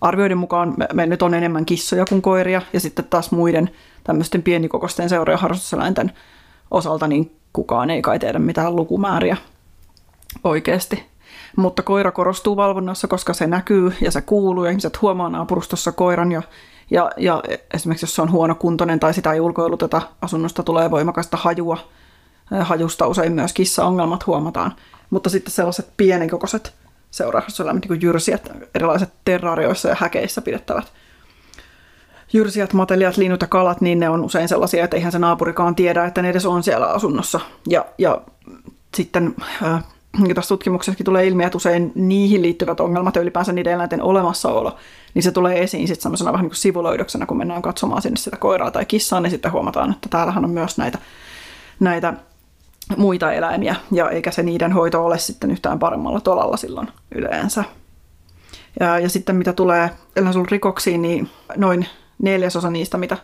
arvioiden mukaan me, me nyt on enemmän kissoja kuin koiria, ja sitten taas muiden tämmöisten pienikokoisten seura- harrastuseläinten osalta, niin kukaan ei kai tiedä mitään lukumääriä oikeasti. Mutta koira korostuu valvonnassa, koska se näkyy ja se kuuluu ja ihmiset huomaa naapurustossa koiran ja, ja, ja esimerkiksi jos se on huonokuntoinen tai sitä ei ulkoiluteta, asunnosta tulee voimakasta hajua. Hajusta usein myös kissaongelmat huomataan. Mutta sitten sellaiset pienenkokoiset seurauseläimet, niin kuin jyrsijät, erilaiset terrarioissa ja häkeissä pidettävät jyrsijät, matelijat, linnut ja kalat, niin ne on usein sellaisia, että eihän se naapurikaan tiedä, että ne edes on siellä asunnossa. Ja, ja sitten äh, tässä tutkimuksessakin tulee ilmi, että usein niihin liittyvät ongelmat ja ylipäänsä niiden eläinten olemassaolo, niin se tulee esiin sitten semmoisena vähän niin kuin sivulöydöksenä, kun mennään katsomaan sinne sitä koiraa tai kissaa, niin sitten huomataan, että täällähän on myös näitä, näitä muita eläimiä, ja eikä se niiden hoito ole sitten yhtään paremmalla tolalla silloin yleensä. Ja, ja sitten mitä tulee rikoksiin, niin noin neljäsosa niistä, mitä,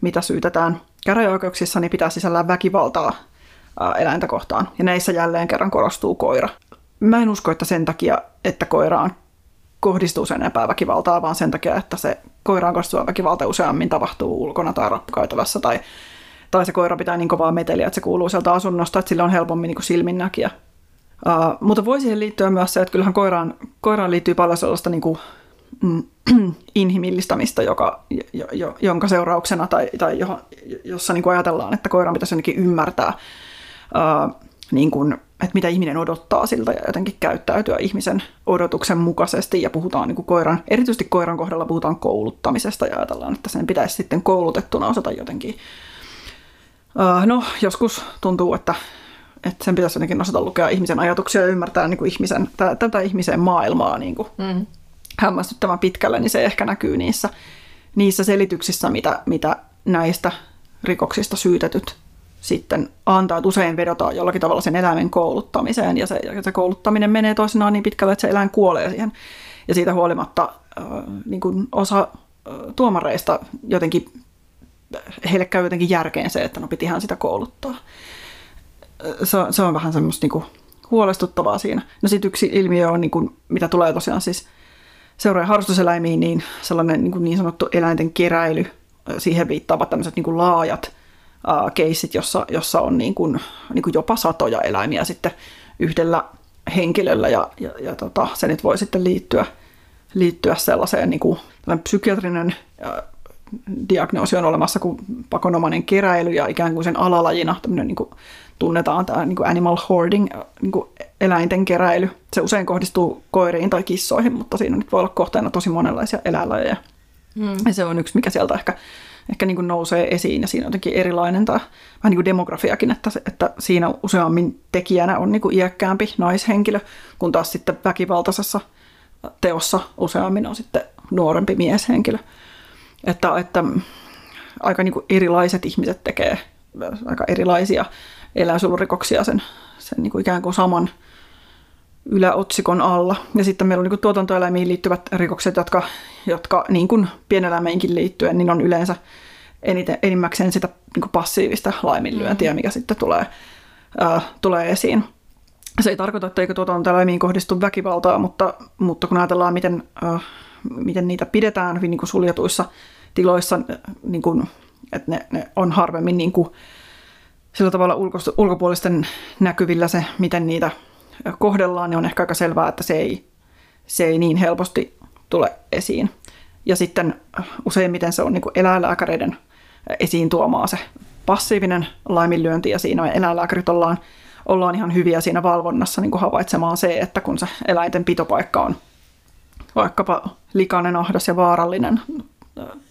mitä syytetään käräjäoikeuksissa, niin pitää sisällään väkivaltaa eläintä kohtaan. Ja näissä jälleen kerran korostuu koira. Mä en usko, että sen takia, että koiraan kohdistuu sen epäväkivaltaa, vaan sen takia, että se koiraan kohdistuva väkivalta useammin tapahtuu ulkona tai rappukäytävässä tai, tai se koira pitää niin kovaa meteliä, että se kuuluu sieltä asunnosta, että sillä on helpommin niin silminnäkiä. Uh, mutta voi siihen liittyä myös se, että kyllähän koiraan, koiraan liittyy paljon sellaista niin kuin, mm, inhimillistämistä, joka, jo, jo, jonka seurauksena tai, tai johon, jossa niin kuin ajatellaan, että koiran pitäisi jotenkin ymmärtää niin kuin, että mitä ihminen odottaa siltä ja jotenkin käyttäytyä ihmisen odotuksen mukaisesti ja puhutaan niin kuin koiran, erityisesti koiran kohdalla puhutaan kouluttamisesta ja ajatellaan, että sen pitäisi sitten koulutettuna osata jotenkin. No, joskus tuntuu, että, että sen pitäisi jotenkin osata lukea ihmisen ajatuksia ja ymmärtää niin kuin ihmisen, tätä ihmisen maailmaa niin kuin mm. hämmästyttävän pitkälle, niin se ehkä näkyy niissä, niissä selityksissä, mitä, mitä näistä rikoksista syytetyt sitten antaa, että usein vedotaan jollakin tavalla sen eläimen kouluttamiseen, ja se, ja se kouluttaminen menee toisinaan niin pitkälle, että se eläin kuolee siihen. Ja siitä huolimatta äh, niin kuin osa äh, tuomareista jotenkin, heille käy jotenkin järkeen se, että no pitihän sitä kouluttaa. Se, se on vähän semmoista niin kuin huolestuttavaa siinä. No sitten yksi ilmiö on, niin kuin, mitä tulee tosiaan siis seuraajan harrastuseläimiin, niin sellainen niin, kuin niin sanottu eläinten keräily, siihen viittaavat tämmöiset niin kuin laajat keissit, jossa, jossa on niin kuin, niin kuin jopa satoja eläimiä sitten yhdellä henkilöllä ja, ja, ja tota, se nyt voi sitten liittyä, liittyä sellaiseen niin kuin, psykiatrinen uh, diagnoosi on olemassa kuin pakonomainen keräily ja ikään kuin sen alalajina niin kuin, tunnetaan tämä niin kuin animal hoarding, niin kuin eläinten keräily. Se usein kohdistuu koiriin tai kissoihin, mutta siinä nyt voi olla kohteena tosi monenlaisia eläinlajeja. Mm. Ja se on yksi, mikä sieltä ehkä ehkä niin kuin nousee esiin ja siinä on jotenkin erilainen tai vähän niin kuin demografiakin, että, että siinä useammin tekijänä on niin kuin iäkkäämpi naishenkilö, kun taas sitten väkivaltaisessa teossa useammin on sitten nuorempi mieshenkilö. Että, että aika niin kuin erilaiset ihmiset tekee aika erilaisia eläinsuojelurikoksia sen, sen niin kuin ikään kuin saman yläotsikon alla. Ja sitten meillä on niin kuin tuotantoeläimiin liittyvät rikokset, jotka, jotka niin kuin pieneläimeinkin liittyen, niin on yleensä eniten, enimmäkseen sitä niin kuin passiivista laiminlyöntiä, mm-hmm. mikä sitten tulee, ää, tulee esiin. Se ei tarkoita, että eikö tuotantoeläimiin kohdistu väkivaltaa, mutta, mutta kun ajatellaan, miten, ää, miten niitä pidetään hyvin niin kuin suljetuissa tiloissa, niin kuin, että ne, ne on harvemmin niin kuin, sillä tavalla ulkopuolisten näkyvillä se, miten niitä kohdellaan, niin on ehkä aika selvää, että se ei, se ei niin helposti tule esiin. Ja sitten useimmiten se on niin eläinlääkäreiden esiin tuomaa se passiivinen laiminlyönti, ja siinä eläinlääkärit ollaan, ollaan ihan hyviä siinä valvonnassa niin kuin havaitsemaan se, että kun se eläinten pitopaikka on vaikkapa likainen, ahdas ja vaarallinen,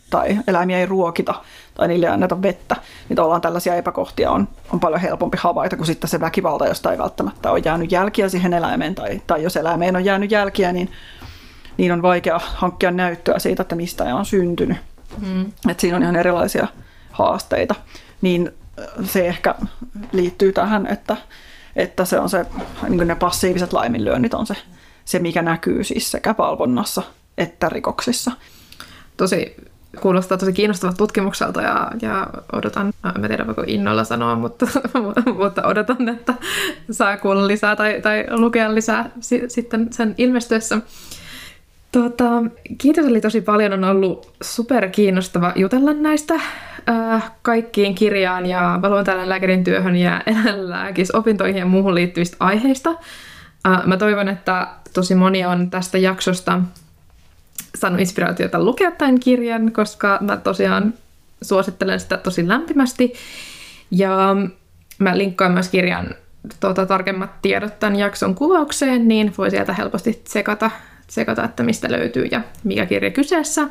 tai eläimiä ei ruokita tai niille ei anneta vettä, niin tavallaan tällaisia epäkohtia on, on paljon helpompi havaita kuin sitten se väkivalta, josta ei välttämättä ole jäänyt jälkiä siihen eläimeen tai, tai jos eläimeen on jäänyt jälkiä, niin, niin on vaikea hankkia näyttöä siitä, että mistä on syntynyt. Mm. Et siinä on ihan erilaisia haasteita. Niin se ehkä liittyy tähän, että, että se on se, niin ne passiiviset laiminlyönnit on se, se, mikä näkyy siis sekä valvonnassa että rikoksissa. Tosi kuulostaa tosi kiinnostavalta tutkimukselta ja, ja odotan, en tiedä voiko innolla sanoa, mutta, mutta odotan, että saa kuulla lisää tai, tai lukea lisää si, sitten sen ilmestyessä. Tota, kiitos oli tosi paljon, on ollut super kiinnostava jutella näistä äh, kaikkiin kirjaan ja valvontaeläinlääkärin työhön ja eläinlääkisopintoihin ja muuhun liittyvistä aiheista. Äh, mä toivon, että tosi moni on tästä jaksosta saanut inspiraatiota lukea tämän kirjan, koska mä tosiaan suosittelen sitä tosi lämpimästi. Ja mä linkkaan myös kirjan tuota, tarkemmat tiedot tämän jakson kuvaukseen, niin voi sieltä helposti tsekata, tsekata, että mistä löytyy ja mikä kirja kyseessä.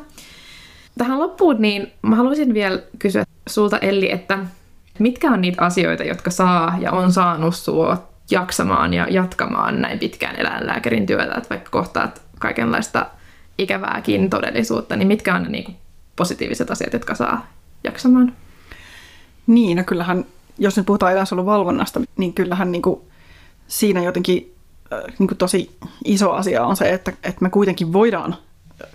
Tähän loppuun niin mä haluaisin vielä kysyä sulta Elli, että mitkä on niitä asioita, jotka saa ja on saanut sua jaksamaan ja jatkamaan näin pitkään eläinlääkärin työtä, että vaikka kohtaat kaikenlaista ikävääkin todellisuutta, niin mitkä on ne niin kuin positiiviset asiat, jotka saa jaksamaan? Niin, no kyllähän, jos nyt puhutaan eläinsuojeluvalvonnasta, niin kyllähän niin kuin siinä jotenkin äh, niin kuin tosi iso asia on se, että, että me kuitenkin voidaan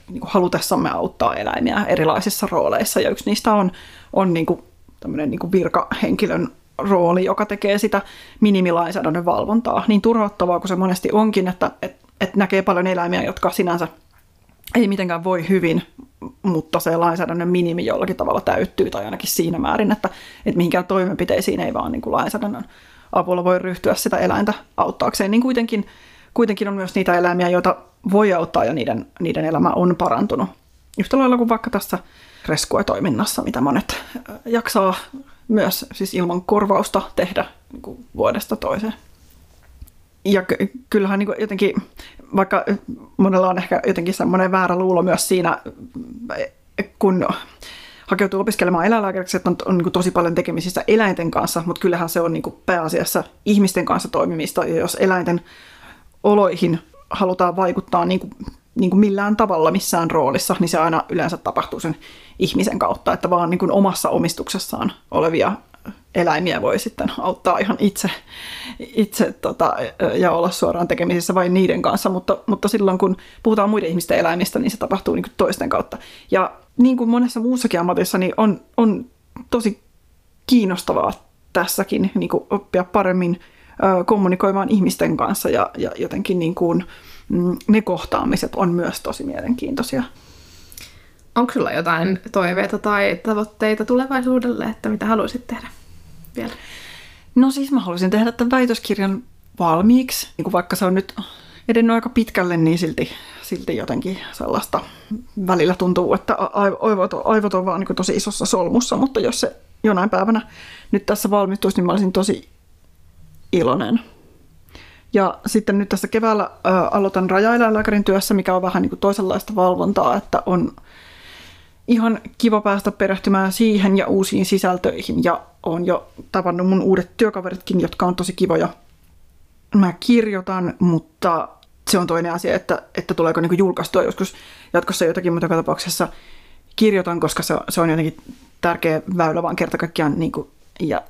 niin kuin halutessamme auttaa eläimiä erilaisissa rooleissa, ja yksi niistä on, on niin kuin tämmöinen niin kuin virkahenkilön rooli, joka tekee sitä minimilainsäädännön valvontaa. Niin turhauttavaa kuin se monesti onkin, että, että, että näkee paljon eläimiä, jotka sinänsä ei mitenkään voi hyvin, mutta se lainsäädännön minimi jollakin tavalla täyttyy, tai ainakin siinä määrin, että, että mihinkään toimenpiteisiin ei vaan niin kuin lainsäädännön avulla voi ryhtyä sitä eläintä auttaakseen, niin kuitenkin, kuitenkin on myös niitä eläimiä, joita voi auttaa ja niiden, niiden elämä on parantunut. Yhtä lailla kuin vaikka tässä rescue-toiminnassa, mitä monet jaksaa myös siis ilman korvausta tehdä niin kuin vuodesta toiseen ja kyllähän niin jotenkin, vaikka monella on ehkä jotenkin semmoinen väärä luulo myös siinä, kun hakeutuu opiskelemaan eläinlääkäriksi, että on, on niin tosi paljon tekemisissä eläinten kanssa, mutta kyllähän se on niin pääasiassa ihmisten kanssa toimimista, ja jos eläinten oloihin halutaan vaikuttaa niin kuin, niin kuin millään tavalla missään roolissa, niin se aina yleensä tapahtuu sen ihmisen kautta, että vaan niin kuin omassa omistuksessaan olevia eläimiä voi sitten auttaa ihan itse, itse tota, ja olla suoraan tekemisissä vain niiden kanssa, mutta, mutta silloin kun puhutaan muiden ihmisten eläimistä, niin se tapahtuu niin toisten kautta. Ja niin kuin monessa muussakin ammatissa, niin on, on tosi kiinnostavaa tässäkin niin kuin oppia paremmin ö, kommunikoimaan ihmisten kanssa ja, ja jotenkin niin kuin, mm, ne kohtaamiset on myös tosi mielenkiintoisia. Onko sulla jotain toiveita tai tavoitteita tulevaisuudelle, että mitä haluaisit tehdä vielä? No siis mä haluaisin tehdä tämän väitöskirjan valmiiksi. Niin vaikka se on nyt edennyt aika pitkälle, niin silti, silti jotenkin sellaista välillä tuntuu, että aivot, aivot on vaan niin tosi isossa solmussa, mutta jos se jonain päivänä nyt tässä valmistuisi, niin mä olisin tosi iloinen. Ja sitten nyt tässä keväällä ää, aloitan rajaeläinlääkärin työssä, mikä on vähän niin kuin toisenlaista valvontaa, että on ihan kiva päästä perehtymään siihen ja uusiin sisältöihin. Ja on jo tavannut mun uudet työkaveritkin, jotka on tosi kivoja. Mä kirjoitan, mutta se on toinen asia, että, että tuleeko niinku julkaistua joskus jatkossa jotakin, mutta joka tapauksessa kirjoitan, koska se, se on jotenkin tärkeä väylä vaan kerta kaikkiaan niinku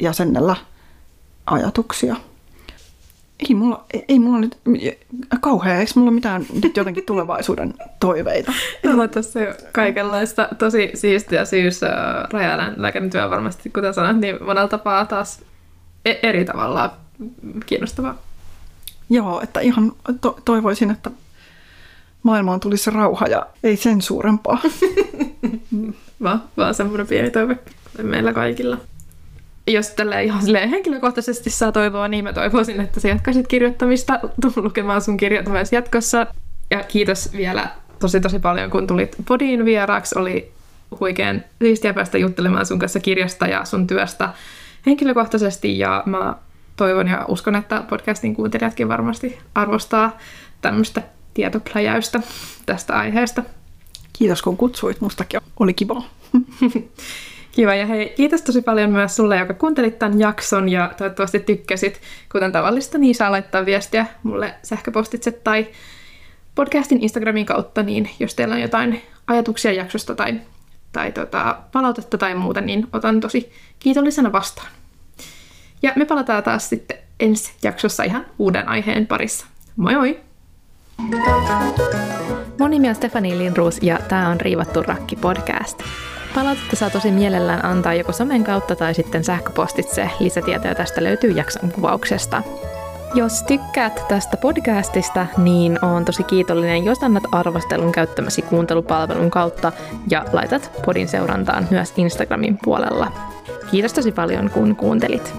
jäsennellä ajatuksia ei mulla, ei mulla nyt kauhean, eikö mulla mitään nyt jotenkin tulevaisuuden toiveita? No tässä jo kaikenlaista tosi siistiä syys rajaeläinlääkärin työ varmasti, kuten sanoit, niin monella tapaa taas e- eri tavalla kiinnostavaa. Joo, että ihan to- toivoisin, että maailmaan tulisi rauha ja ei sen suurempaa. vaan, vaan semmoinen pieni toive meillä kaikilla jos tällä ihan henkilökohtaisesti saa toivoa, niin mä toivoisin, että sä jatkaisit kirjoittamista, tuu lukemaan sun kirjat myös jatkossa. Ja kiitos vielä tosi tosi paljon, kun tulit podiin vieraaksi. Oli huikean siistiä päästä juttelemaan sun kanssa kirjasta ja sun työstä henkilökohtaisesti. Ja mä toivon ja uskon, että podcastin kuuntelijatkin varmasti arvostaa tämmöistä tietopläjäystä tästä aiheesta. Kiitos kun kutsuit, mustakin oli kiva. Kiva ja hei, kiitos tosi paljon myös sulle, joka kuuntelit tämän jakson ja toivottavasti tykkäsit. Kuten tavallista, niin saa laittaa viestiä mulle sähköpostitse tai podcastin Instagramin kautta, niin jos teillä on jotain ajatuksia jaksosta tai, tai tota, palautetta tai muuta, niin otan tosi kiitollisena vastaan. Ja me palataan taas sitten ensi jaksossa ihan uuden aiheen parissa. Moi moi! Mun nimi on Stefani Linruus ja tämä on Riivattu rakki podcast. Palautetta saa tosi mielellään antaa joko somen kautta tai sitten sähköpostitse. Lisätietoja tästä löytyy jakson kuvauksesta. Jos tykkäät tästä podcastista, niin on tosi kiitollinen, jos annat arvostelun käyttämäsi kuuntelupalvelun kautta ja laitat podin seurantaan myös Instagramin puolella. Kiitos tosi paljon, kun kuuntelit.